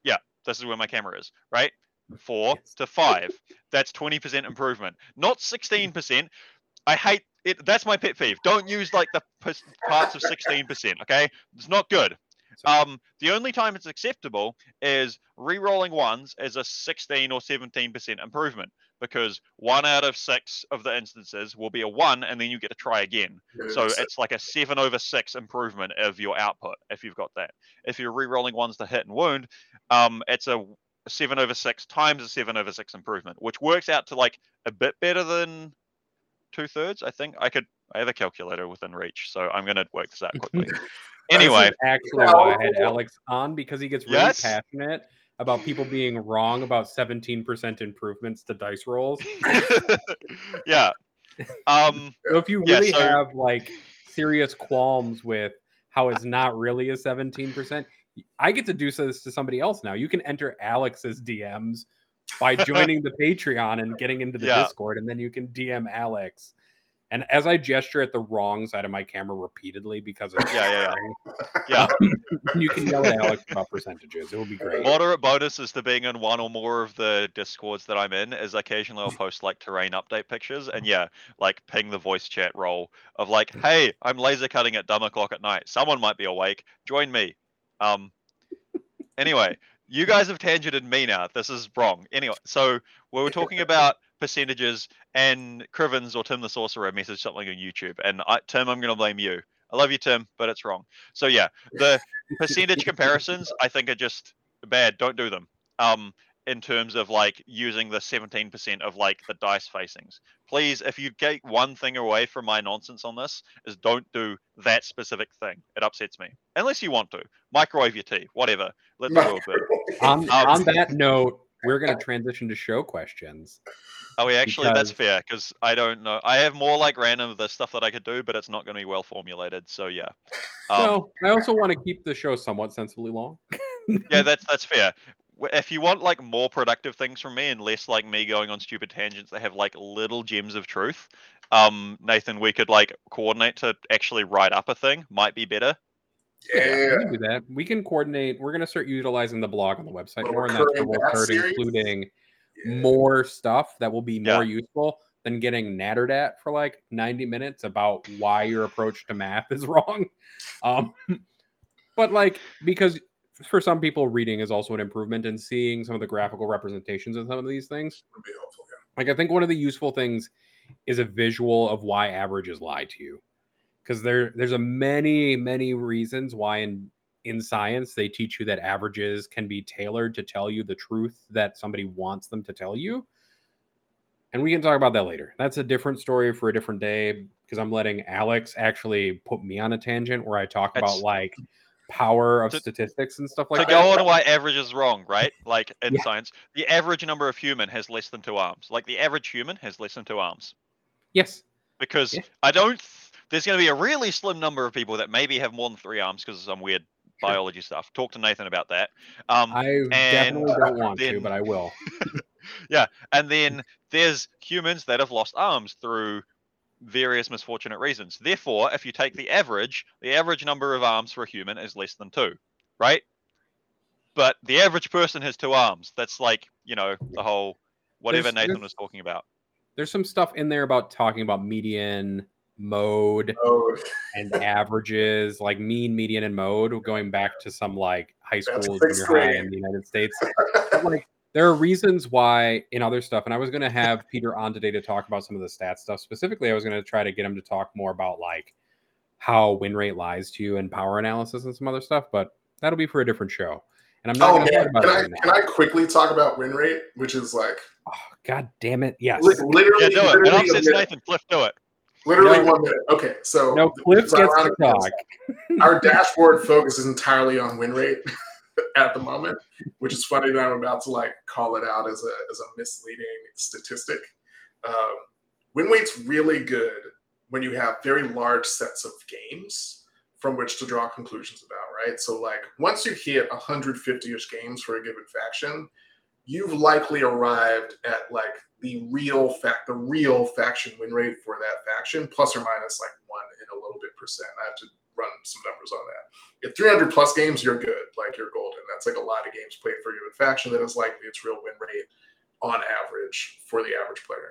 Yeah this is where my camera is right four Yes. to five. That's 20% improvement. Not 16% i hate it. That's my pet peeve. Don't use like the parts of 16% okay? It's not good. Um the only time it's acceptable is re-rolling ones as a 16 or 17% improvement because one out of six of the instances will be a one and then you get to try again. So It's- it's like a seven over six improvement of your output if you've got that. If you're re-rolling ones to hit and wound, um, it's a seven over six times a seven over six improvement, which works out to like a bit better than two thirds. I think I could. I have a calculator within reach, so I'm gonna work this out [laughs] quickly. Anyway, actually why I had Alex on because he gets really Yes. passionate about people being wrong about 17% improvements to dice rolls. [laughs] [laughs] yeah. Um, So if you Yeah, really so- have like serious qualms with how it's not really a 17%, I get to do this to somebody else now. You can enter Alex's DMs by [laughs] joining the Patreon and getting into the Yeah. Discord, and then you can DM Alex. And as I gesture at the wrong side of my camera repeatedly because of [laughs] Yeah, yeah, yeah. [laughs] you can yell at Alex about percentages. It will be great. Moderate bonuses to being in one or more of the discords that I'm in is occasionally I'll post like terrain update pictures and yeah, like ping the voice chat role of like, hey, I'm laser cutting at dumb o'clock at night. Someone might be awake. Join me. Um. Anyway, you guys have tangented me now. This is wrong. Anyway, so we were talking about [laughs] percentages and Crivens or Tim the Sorcerer messaged something on YouTube, and I, Tim, I'm gonna blame you. I love you, Tim, but it's wrong. So yeah, the percentage comparisons I think are just bad. Don't do them. Um, in terms of like using the 17% of like the dice facings. Please, if you get one thing away from my nonsense on this, is don't do that specific thing. It upsets me. Unless you want to. Microwave your tea, whatever. Let the world burn. On, Um, on that note, we're going [laughs] to transition to show questions. Oh, yeah, actually, that's fair because I don't know. I have more like random the stuff that I could do, but it's not going to be well formulated. So yeah, um, so I also want to keep the show somewhat sensibly long. yeah, that's that's fair. W- If you want like more productive things from me and less like me going on stupid tangents that have like little gems of truth, um, Nathan, we could like coordinate to actually write up a thing. Might be better. Yeah. we can do that. We can coordinate. We're going to start utilizing the blog on the website Little more, and that's where we'll start including Yeah. more stuff that will be Yeah. more useful than getting nattered at for like 90 minutes about why your approach to math is [laughs] wrong. Um, but like because for some people, reading is also an improvement, and seeing some of the graphical representations of some of these things Would be helpful. Yeah. like I think one of the useful things is a visual of why averages lie to you. Because there there's a many, many reasons why in in science they teach you that averages can be tailored to tell you the truth that somebody wants them to tell you. And we can talk about that later. That's a different story for a different day because I'm letting Alex actually put me on a tangent where I talk That's- about like power of To- statistics and stuff like to like go on why average is wrong, right? Like in Yeah. science, the average number of human has less than two arms. Like the average human has less than two arms. Yes. because Yeah. I don't. There's going to be a really slim number of people that maybe have more than three arms because of some weird Sure. biology stuff. Talk to Nathan about that. Um, I definitely don't [laughs] want to, but I will. [laughs] Yeah, and then there's humans that have lost arms through various misfortunate reasons. Therefore, if you take the average, the average number of arms for a human is less than two, right? But the average person has two arms. That's like you know the whole whatever There's- Nathan there's- was talking about. there's some stuff in there about talking about median mode Oh, and averages like mean median and mode going back to some like high That's school junior high in the united states [laughs] But, like there are reasons why in other stuff and i was going to have [laughs] peter on today to talk about some of the stat stuff specifically i was going to try to get him to talk more about like how win rate lies to you and power analysis and some other stuff but that'll be for a different show and i'm not oh going to talk man, about can it I right can I quickly talk about win rate, which is like oh, god damn it yes li- literally, Yeah, do it. It literally, a upsets minute, Nathan. Cliff, do it. literally No. one minute. Okay, so no cliff gets to talk Our [laughs] dashboard focuses entirely on win rate [laughs] at the moment, which is funny that I'm about to like call it out as a as a misleading statistic. Um, win rate's really good when you have very large sets of games from which to draw conclusions about, right? So like once you hit 150ish games for a given faction, you've likely arrived at like the real fact, the real faction win rate for that faction, plus or minus like one in a little bit percent. I have to run some numbers on that. At 300 plus games, you're good. Like you're golden. That's like a lot of games played for you in faction. That is likely its real win rate on average for the average player.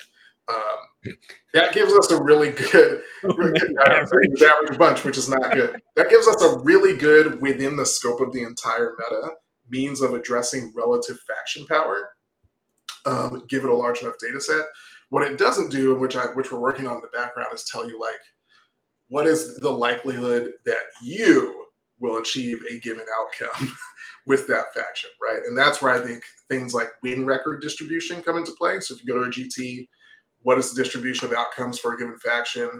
Um, that gives us a really good [laughs] average. average bunch, which is not good. That gives us a really good within the scope of the entire meta means of addressing relative faction power. Um, give it a large enough data set. What it doesn't do, and which I which we're working on in the background, is tell you like what is the likelihood that you will achieve a given outcome [laughs] with that faction, right? And that's where I think things like win record distribution come into play. So if you go to a GT, what is the distribution of outcomes for a given faction?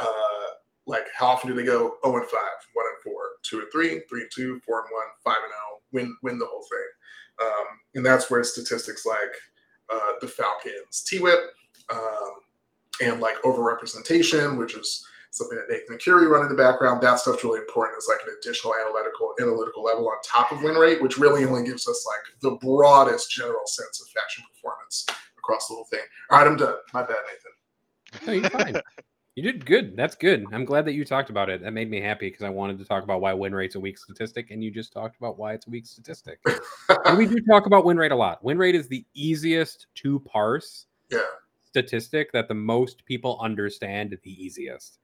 Uh, like how often do they go 0 and 5, 1 and 4, 2 and 3, 3 and 2, 4 and 1, 5 and 0, win win the whole thing. Um, and that's where statistics like uh, the Falcons T-whip um, and like overrepresentation, which is something that Nathan Curie run in the background. That stuff's really important as like an additional analytical analytical level on top of win rate, which really only gives us like the broadest general sense of faction performance across the whole thing. All right, I'm done. My bad, Nathan. No, you're fine. you did good. That's good. I'm glad that you talked about it. That made me happy because I wanted to talk about why win rate's a weak statistic, and you just talked about why it's a weak statistic. [laughs] and we do talk about win rate a lot. Win rate is the easiest to parse yeah. statistic that the most people understand the easiest.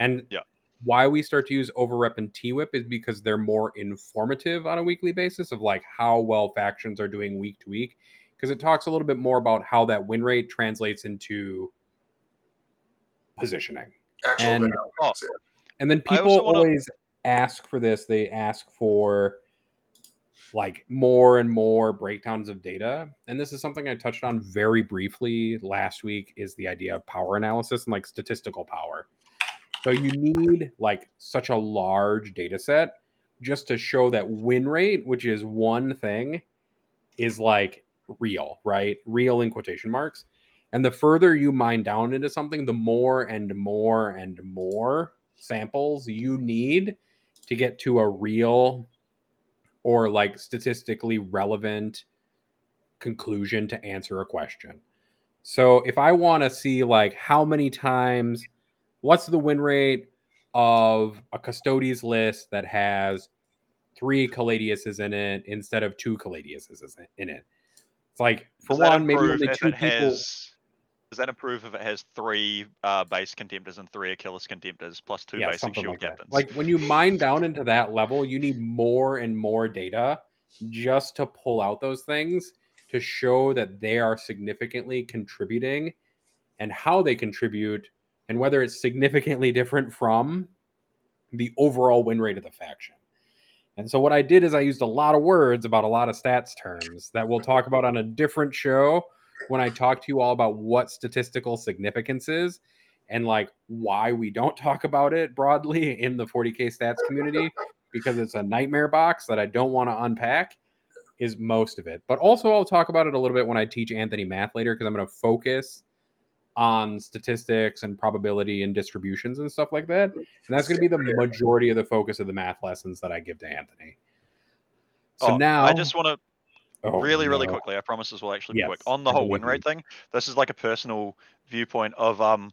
And Yeah. why we start to use overrep and T-whip is because they're more informative on a weekly basis of like how well factions are doing week to week. Because it talks a little bit more about how that win rate translates into positioning. Actual And- Oh. And then people also wanna- always ask for this. They ask for like more and more breakdowns of data. And this is something I touched on very briefly last week is the idea of power analysis and like statistical power. So you need like such a large data set just to show that win rate, which is one thing, is like real, right? Real in quotation marks. And the further you mine down into something, the more and more and more samples you need to get to a real or like statistically relevant conclusion to answer a question. So if I want to see like how many times, what's the win rate of a Custodes list that has three Caladiuses in it instead of two Caladiuses in it? It's like for one, maybe only two people. has? Does that improve if it has three uh, base contemptors and three Achilles contemptors plus two yeah, basic shield like that. Like when you mine down into that level, you need more and more data just to pull out those things to show that they are significantly contributing and how they contribute and whether it's significantly different from the overall win rate of the faction. And so what I did is I used a lot of words about a lot of stats terms that we'll talk about on a different show when I talk to you all about what statistical significance is and like why we don't talk about it broadly in the 40k stats community because it's a nightmare box that I don't want to unpack is most of it. But also I'll talk about it a little bit when I teach Anthony math later because I'm going to focus on statistics and probability and distributions and stuff like that. And that's going to be the majority of the focus of the math lessons that I give to Anthony. So Oh, now I just want to Oh, really, really quickly. I promise this will actually be quick on the whole win rate thing, this is like a personal viewpoint of um,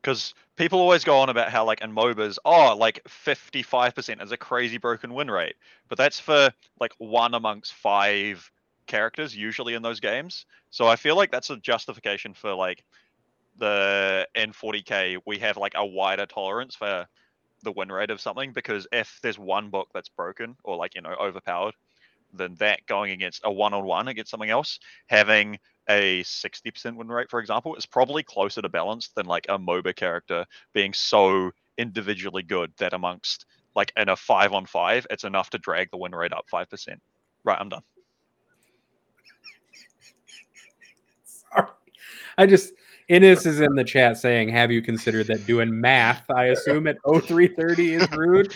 because people always go on about how like in MOBAs, oh, like fifty-five percent is a crazy broken win rate, but that's for like one amongst five characters usually in those games. So I feel like that's a justification for like the N40k. We have like a wider tolerance for the win rate of something because if there's one book that's broken or like you know overpowered then that going against a one-on-one against something else having a 60% win rate for example is probably closer to balance than like a moba character being so individually good that amongst like in a five on five it's enough to drag the win rate up 5% right i'm done [laughs] Sorry. I just Innes is in the chat saying, "Have you considered that doing math? I assume at 0330 is rude."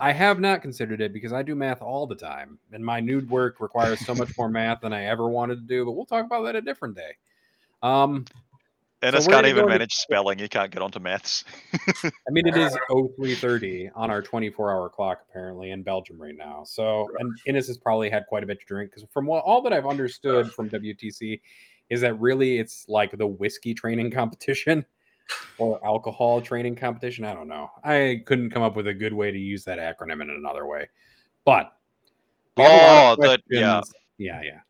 I have not considered it because I do math all the time, and my nude work requires so much more math than I ever wanted to do. But we'll talk about that a different day. Um, and So can't even go manage spelling you can't get onto maths [laughs] I mean, it is 0330 on our 24 hour clock, apparently, in Belgium right now. So, and Innes has probably had quite a bit to drink because, from what all that I've understood from WTC, is that really it's like the whiskey training competition [laughs] or alcohol training competition. I don't know. I couldn't come up with a good way to use that acronym in another way. But, we have a lot of Oh, yeah. yeah, yeah.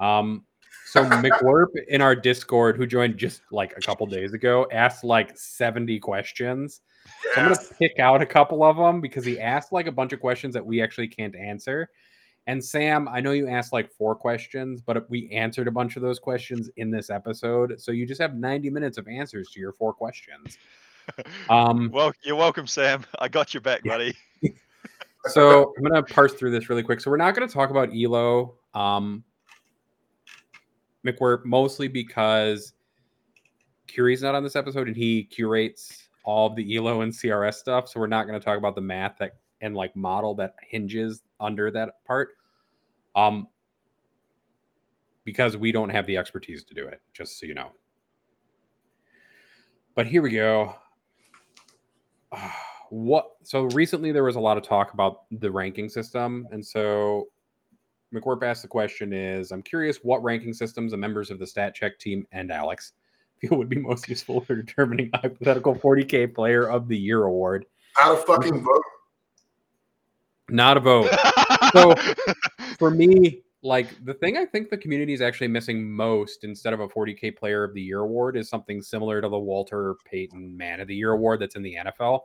Um, so [laughs] McWerp in our Discord, who joined just like a couple days ago, asked like 70 questions. So I'm gonna pick out a couple of them because he asked like a bunch of questions that we actually can't answer. And Sam, I know you asked like four questions, but we answered a bunch of those questions in this episode. So you just have 90 minutes of answers to your four questions. [laughs] Um, well you're welcome sam [laughs] i got your back Yeah. buddy [laughs] so I'm gonna parse through this really quick. So we're not gonna talk about Elo, um, McWhirp, mostly because Curie's not on this episode and he curates all of the Elo and CRS stuff. So we're not gonna talk about the math that and like model that hinges under that part. Um, because we don't have the expertise to do it, just so you know. But here we go. [sighs] what so recently there was a lot of talk about the ranking system and so mccorp asked the question is i'm curious what ranking systems the members of the stat check team and alex [laughs] feel would be most useful for determining hypothetical 40k player of the year award Out of fucking vote. Not a vote. So- [laughs] for me like the thing i think the community is actually missing most instead of a 40k player of the year award is something similar to the walter payton man of the year award that's in the nfl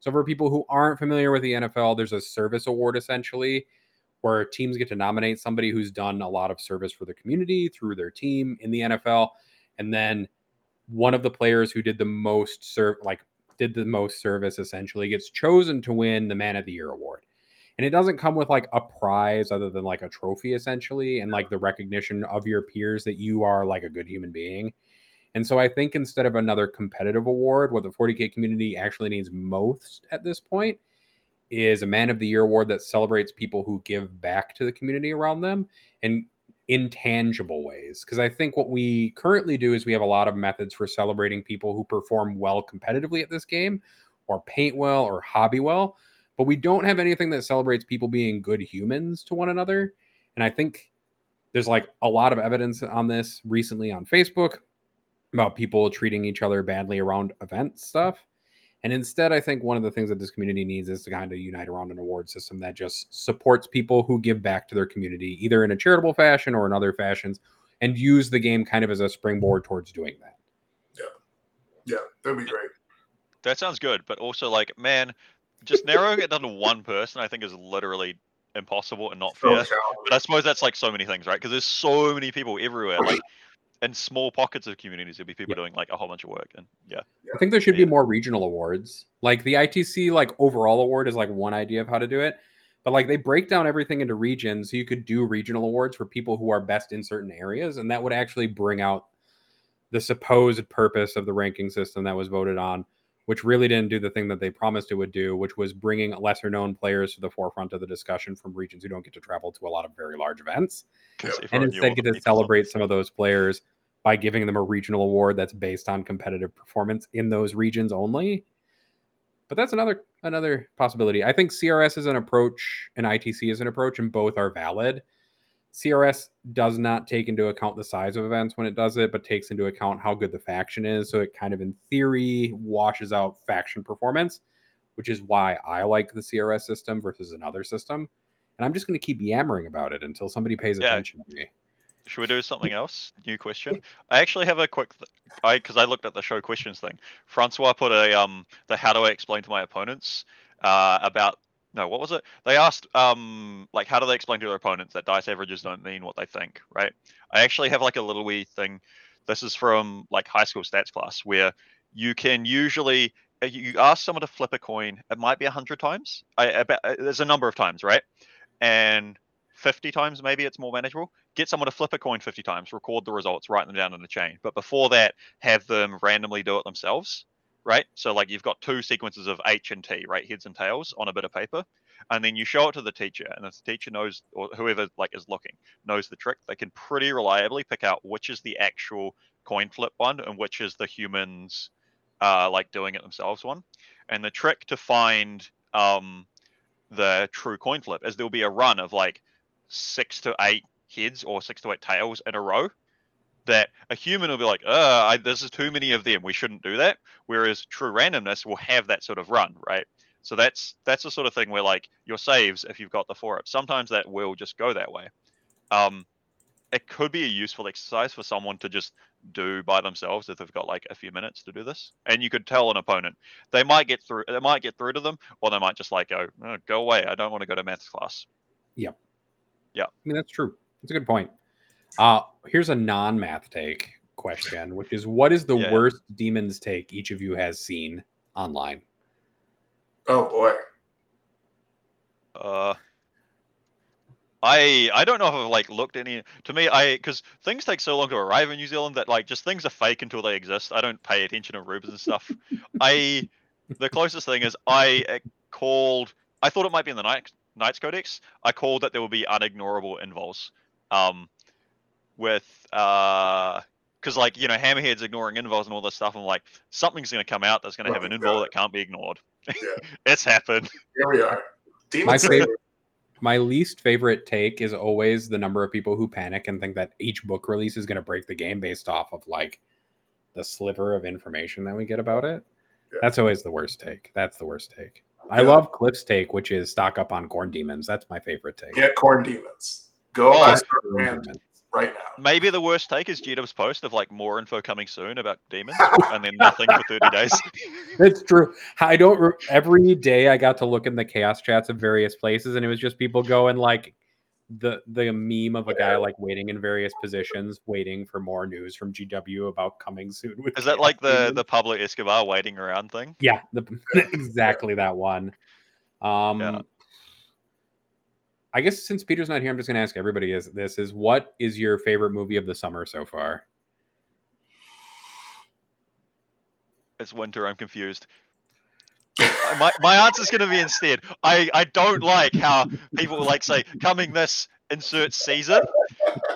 so for people who aren't familiar with the nfl there's a service award essentially where teams get to nominate somebody who's done a lot of service for the community through their team in the nfl and then one of the players who did the most serve like did the most service essentially gets chosen to win the man of the year award and it doesn't come with like a prize other than like a trophy essentially and like the recognition of your peers that you are like a good human being. And so i think instead of another competitive award what the 40k community actually needs most at this point is a man of the year award that celebrates people who give back to the community around them and in tangible ways. Because i think what we currently do is we have a lot of methods for celebrating people who perform well competitively at this game or paint well or hobby well but we don't have anything that celebrates people being good humans to one another. And I think there's like a lot of evidence on this recently on Facebook about people treating each other badly around event stuff. And instead, I think one of the things that this community needs is to kind of unite around an award system that just supports people who give back to their community, either in a charitable fashion or in other fashions, and use the game kind of as a springboard towards doing that. Yeah, Yeah. that'd be great. That sounds good, but also like, man, just narrowing it down to one person, I think is literally impossible and not fair. But I suppose that's like so many things, right? Because there's so many people everywhere, like in small pockets of communities, there'll be people doing like a whole bunch of work, and yeah, I think there should be more regional awards. Like the ITC like overall award is like one idea of how to do it. But like they break down everything into regions so you could do regional awards for people who are best in certain areas and that would actually bring out the supposed purpose of the ranking system that was voted on which really didn't do the thing that they promised it would do which was bringing lesser known players to the forefront of the discussion from regions who don't get to travel to a lot of very large events. And everyone knew all instead get to celebrate some of those players by giving them a regional award that's based on competitive performance in those regions only. But that's another another possibility. I think CRS is an approach and ITC is an approach, and both are valid. CRS does not take into account the size of events when it does it, but takes into account how good the faction is. So it kind of, in theory, washes out faction performance, which is why I like the CRS system versus another system. And I'm just going to keep yammering about it until somebody pays Yeah. attention to me. Should we do something else? New question. I actually have a quick, th- I because I looked at the show questions thing. Francois put a um the how do I explain to my opponents uh about no what was it? They asked um like how do they explain to their opponents that dice averages don't mean what they think, right? I actually have like a little wee thing. This is from like high school stats class where you can usually uh, you ask someone to flip a coin. It might be a hundred times. I, I bet uh, there's a number of times, right? And 50 times maybe it's more manageable get someone to flip a coin 50 times record the results write them down in the chain but before that have them randomly do it themselves right? So like you've got two sequences of h and t right heads and tails on a bit of paper and then you show it to the teacher and if the teacher knows or whoever like is looking knows the trick. They can pretty reliably pick out which is the actual coin flip one and which is the humans uh like doing it themselves one. And the trick to find um the true coin flip is there'll be a run of like six to eight heads or six to eight tails in a row that a human will be like, uh, I, this is too many of them. We shouldn't do that. Whereas true randomness will have that sort of run, right? So that's that's the sort of thing where like your saves, if you've got the four up, sometimes that will just go that way. Um, it could be a useful exercise for someone to just do by themselves if they've got like a few minutes to do this. And you could tell an opponent they might get through, they might get through to them, or they might just like go, "Oh, go away. I don't want to go to maths class. Yep. Yeah. I mean, that's true. That's a good point. Uh, here's a non-math take question, which is what is the Yeah, yeah. worst demons take each of you has seen online? Oh boy. Uh, I I don't know if I've like looked any. To me, I because things take so long to arrive in New Zealand that like just things are fake until they exist. I don't pay attention to rumors and stuff. I the closest thing is I uh, called. I thought it might be in the Knights, Knights Codex. I called that there will be unignorable invulns. Um, with uh because like you know Hammerhead's ignoring invulns and all this stuff. I'm like something's gonna come out that's gonna have an Right, invuln yeah. that can't be ignored. Yeah. [laughs] it's happened. Here we are. Demon My favorite- My least favorite take is always the number of people who panic and think that each book release is going to break the game based off of like the sliver of information that we get about it. Yeah. That's always the worst take. That's the worst take. I love Cliff's take, which is stock up on Khorne demons. That's my favorite take. Get Khorne demons. Go Oh, buy Corn Star Brand demons. right now. Maybe the worst take is Jedab's post of like more info coming soon about demons, [laughs] and then nothing for 30 days. [laughs] It's true. I don't. Re- every day I got to look in the chaos chats of various places, and it was just people going like the the meme of a guy like waiting in various positions, waiting for more news from GW about coming soon. With Is that like the Demons. the Pablo Escobar waiting around thing? Yeah, the, [laughs] exactly that one. Um, Yeah. I guess since Peter's not here, I'm just going to ask everybody: is this is what is your favorite movie of the summer so far? It's winter. I'm confused. Uh, [laughs] my answer is gonna be instead. I I don't like how people like say coming this insert season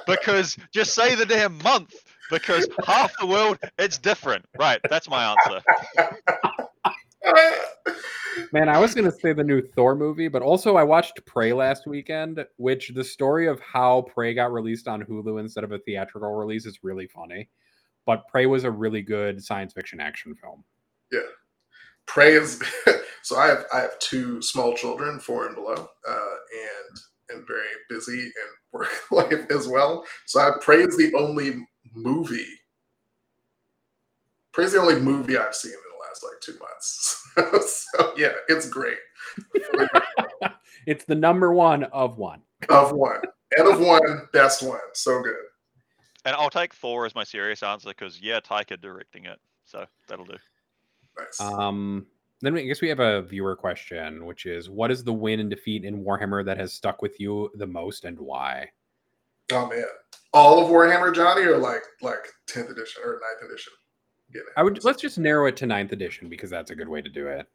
because just say the damn month because half the world it's different. Right. That's my answer. Man, I was gonna say the new Thor movie, but also I watched Prey last weekend, which the story of how Prey got released on Hulu instead of a theatrical release is really funny. But Prey was a really good science fiction action film. Yeah, Prey is [laughs] so I have I have two small children, four and below, uh, and and very busy and [laughs] work life as well. So I Prey is the only movie. Prey is the only movie I've seen last like two months. [laughs] so yeah, it's great. [laughs] It's the number one of one. Of one. And of one, best one. So good. And I'll take Thor as my serious answer because yeah, Taika directing it, so that'll do. Nice. Um, then we, I guess we have a viewer question, which is, what is the win and defeat in Warhammer that has stuck with you the most, and why? oh man. All of Warhammer Johnny or like like 10th edition or 9th edition? Get it. I would let's just narrow it to ninth edition because that's a good way to do it.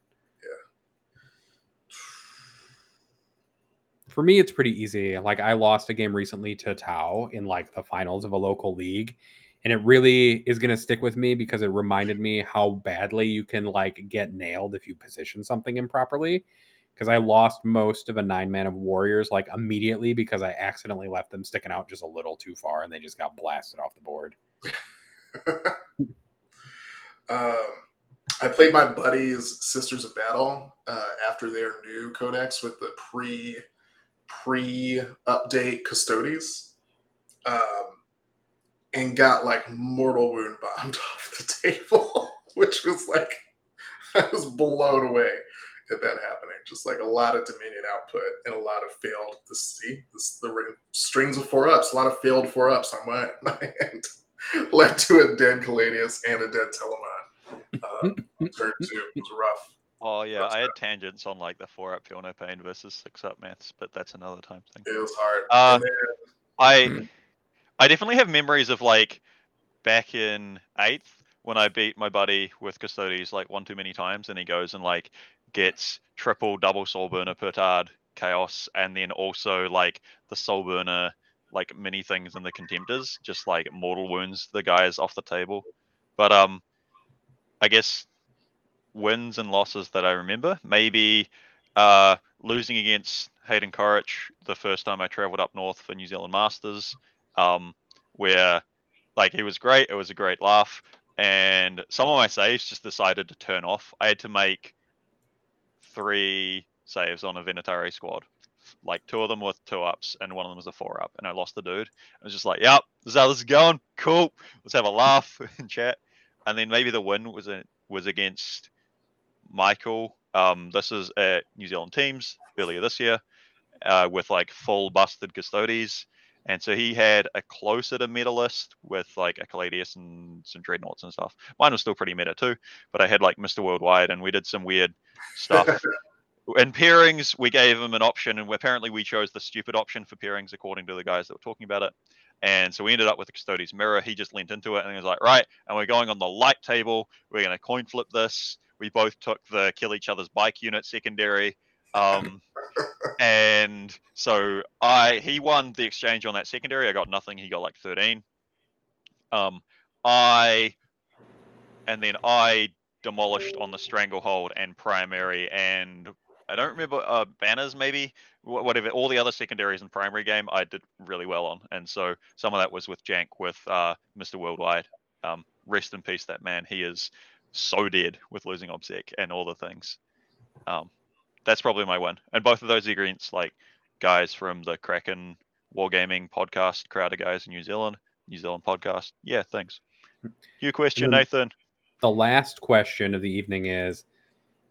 For me, it's pretty easy. Like I lost a game recently to Tau in like the finals of a local league, and it really is going to stick with me because it reminded me how badly you can like get nailed if you position something improperly. Because I lost most of a nine man of warriors like immediately because I accidentally left them sticking out just a little too far and they just got blasted off the board. [laughs] um, I played my buddy's Sisters of Battle uh, after their new codex with the pre pre update Custodes, um, and got like mortal wound bombed [laughs] off the table, [laughs] which was like [laughs] I was blown away at that happening. Just like a lot of Dominion output and a lot of failed. The see this, the strings of four ups, a lot of failed four ups on my, my end led to a dead Caladius and a dead Telemon. Uh, turn two it was rough. Oh yeah, I had tangents on like the four up no pain versus six up maths, but that's another time thing. It was hard. Uh, then- I I definitely have memories of like back in eighth when I beat my buddy with Custodes like one too many times, and he goes and like gets triple double Soulburner Petard chaos, and then also like the soul burner like mini things in the contemptors, just like mortal wounds the guys off the table. But um, I guess wins and losses that I remember maybe uh losing against Hayden Corrich the first time I traveled up north for New Zealand Masters, um, where like he was great, it was a great laugh, and some of my saves just decided to turn off. I had to make three saves on a Venatari squad. Like two of them with two ups and one of them was a four up, and I lost the dude. I was just like, "Yep, this is how this is going. Cool. Let's have a laugh [laughs] in chat." And then maybe the win was a, was against Michael. Um, this is at New Zealand teams earlier this year uh, with like full busted Custodes. And so he had a closer to meta list with like a Caladius and some dreadnoughts and stuff. Mine was still pretty meta too, but I had like Mr. Worldwide and we did some weird stuff. [laughs] in pairings, we gave him an option, and apparently we chose the stupid option for pairings according to the guys that were talking about it. And so we ended up with the custodian's Mirror. He just leant into it and he was like, right, and we're going on the light table. We're going to coin flip this. We both took the kill each other's bike unit secondary. Um, And so I he won the exchange on that secondary. I got nothing. He got like 13. Um, I and then I demolished on the stranglehold and primary and I don't remember uh, banners maybe whatever all the other secondaries and primary game I did really well on and so some of that was with Jank with uh, Mr. Worldwide. Um, rest in peace that man. He is so dead with losing Obsec and all the things. Um, that's probably my win. And both of those against like guys from the Kraken Wargaming podcast, crowd of guys in New Zealand, New Zealand podcast. Yeah, thanks. Your question, Nathan. the last question of the evening is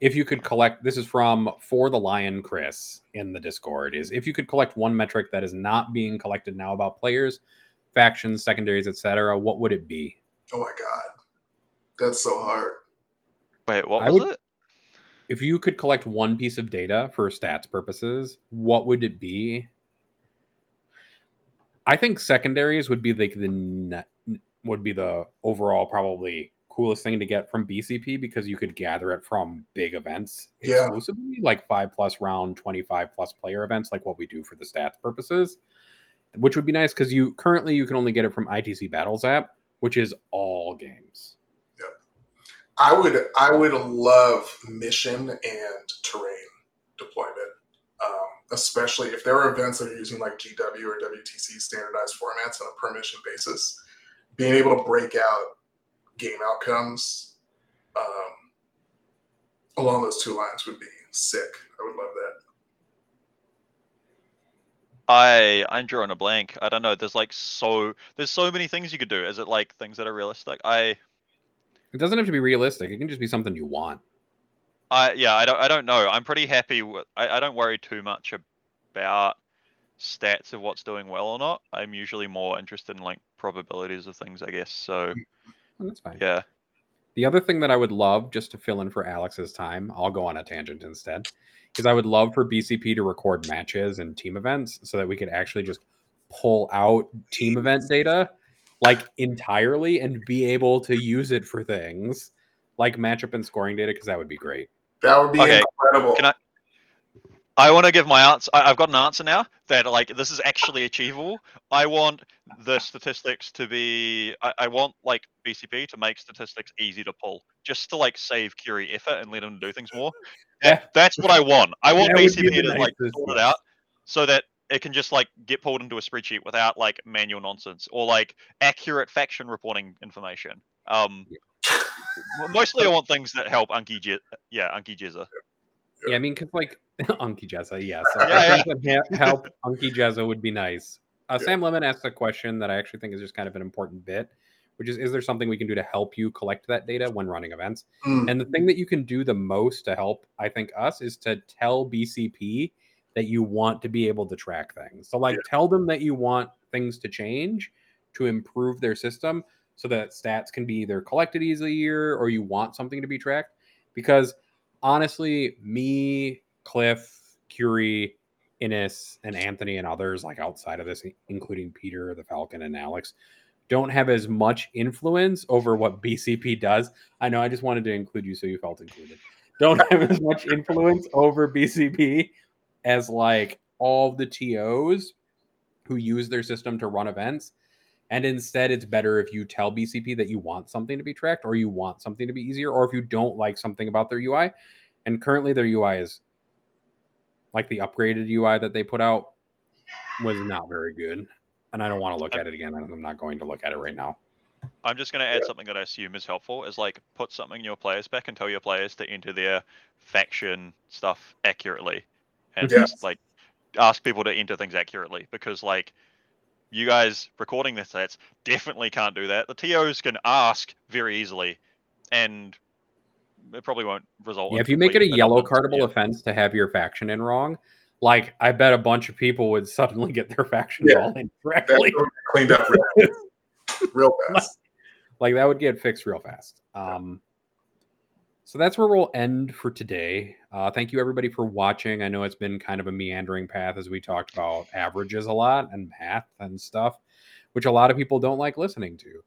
if you could collect this is from for the lion chris in the discord is if you could collect one metric that is not being collected now about players factions secondaries etc what would it be Oh my god, that's so hard. Wait, what I was would- it? if you could collect one piece of data for stats purposes what would it be i think secondaries would be like the net, would be the overall probably coolest thing to get from bcp because you could gather it from big events Yeah. exclusively like five plus round 25 plus player events like what we do for the stats purposes which would be nice because you currently you can only get it from itc battles app which is all games Yeah. I would I would love mission and terrain deployment, um, especially if there are events that are using like GW or WTC standardized formats on a per mission basis. Being able to break out game outcomes um, along those two lines would be sick. I would love that. I I'm drawing a blank. I don't know. There's like so there's so many things you could do. Is it like things that are realistic? I it doesn't have to be realistic it can just be something you want I yeah, I don't I don't know. I'm pretty happy with I, I don't worry too much about stats of what's doing well or not. I'm usually more interested in like probabilities of things, I guess. So Oh, that's fine yeah. The other thing that I would love, just to fill in for Alex's time, I'll go on a tangent instead, is I would love for BCP to record matches and team events so that we could actually just pull out team event data like entirely and be able to use it for things like matchup and scoring data because that would be great. That would be Okay, incredible. can I- I want to give my answer. I, I've got an answer now that like this is actually achievable. I want the statistics to be. I, I want like BCP to make statistics easy to pull, just to like save Curie effort and let them do things more. Yeah. That's what I want. I want be BCP to like sort it out so that it can just like get pulled into a spreadsheet without like manual nonsense or like accurate faction reporting information. Um, m- mostly I want things that help Unky, Je- yeah, Unky Jezza. Yeah, I mean, because like [laughs] Unky Jezza, yes. Yeah, things [laughs] help Unky Jezza would be nice. Uh, Yeah. Sam Lemon asked a question that I actually think is just kind of an important bit, which is: Is there something we can do to help you collect that data when running events? Mm, And the thing that you can do the most to help, I think, us is to tell BCP that you want to be able to track things. So, like, Yeah. tell them that you want things to change to improve their system so that stats can be either collected easier or you want something to be tracked. Because honestly, me, Cliff, Curie, Innes, and Anthony, and others like outside of this, including Peter, the Falcon, and Alex, don't have as much influence over what BCP does. I know I just wanted to include you so you felt included. Don't have as much influence over BCP as like all the TOs who use their system to run events. And instead, it's better if you tell BCP that you want something to be tracked or you want something to be easier, or if you don't like something about their UI. And currently, their UI is like the upgraded UI that they put out was not very good. And I don't want to look at it again. I'm not going to look at it right now. I'm just going to add something that I assume is helpful is like put something in your players back and tell your players to enter their faction stuff accurately and Yeah. just like ask people to enter things accurately because like you guys recording this stats definitely can't do that. The TOs can ask very easily and it probably won't result. Yeah, in if you make it a yellow anonymous, cardable yeah. offense to have your faction in wrong, like I bet a bunch of people would suddenly get their faction Yeah. all in correctly. cleaned up real, [laughs] real fast. like that would get fixed real fast. Um, so that's where we'll end for today. Uh, thank you everybody for watching. I know it's been kind of a meandering path as we talked about averages a lot and math and stuff, which a lot of people don't like listening to.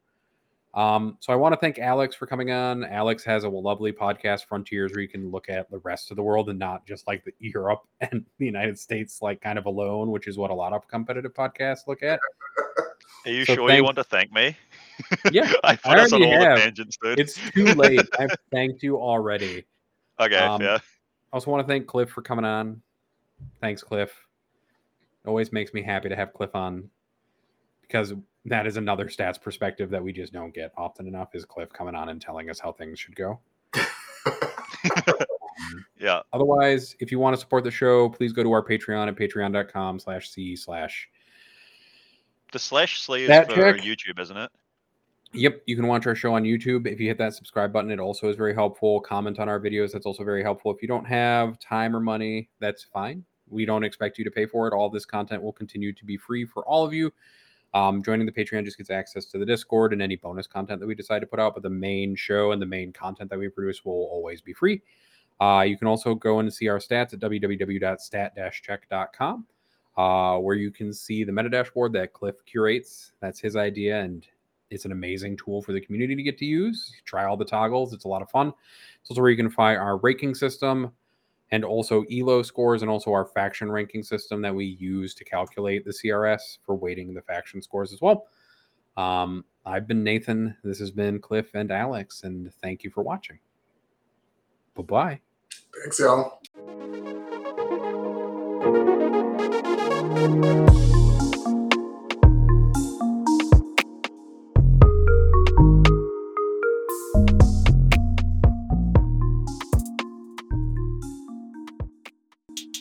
Um, so I want to thank Alex for coming on. Alex has a lovely podcast, Frontiers, where you can look at the rest of the world and not just like the Europe [laughs] and the United States, like kind of alone, which is what a lot of competitive podcasts look at. Are you So sure thank- you want to thank me? Yeah, [laughs] I put us on already all have. the tangents, dude. It's too late. [laughs] I've thanked you already. okay, um, yeah. I also want to thank Cliff for coming on. Thanks, Cliff. It always makes me happy to have Cliff on because that is another stats perspective that we just don't get often enough is Cliff coming on and telling us how things should go. [laughs] Um, Yeah. otherwise, if you want to support the show, please go to our Patreon at patreon.com slash C slash. The slash That for check. YouTube, isn't it? Yep, you can watch our show on YouTube. If you hit that subscribe button, it also is very helpful. Comment on our videos, that's also very helpful. If you don't have time or money, that's fine. We don't expect you to pay for it. All this content will continue to be free for all of you. Um, joining the Patreon just gets access to the Discord and any bonus content that we decide to put out, but the main show and the main content that we produce will always be free. Uh, you can also go and see our stats at www.stat-check.com, uh, where you can see the meta dashboard that Cliff curates. That's his idea, and it's an amazing tool for the community to get to use. Try all the toggles; it's a lot of fun. It's also where you can find our ranking system and also elo scores and also our faction ranking system that we use to calculate the crs for weighting the faction scores as well um, i've been nathan this has been cliff and alex and thank you for watching bye-bye Thanks, y'all.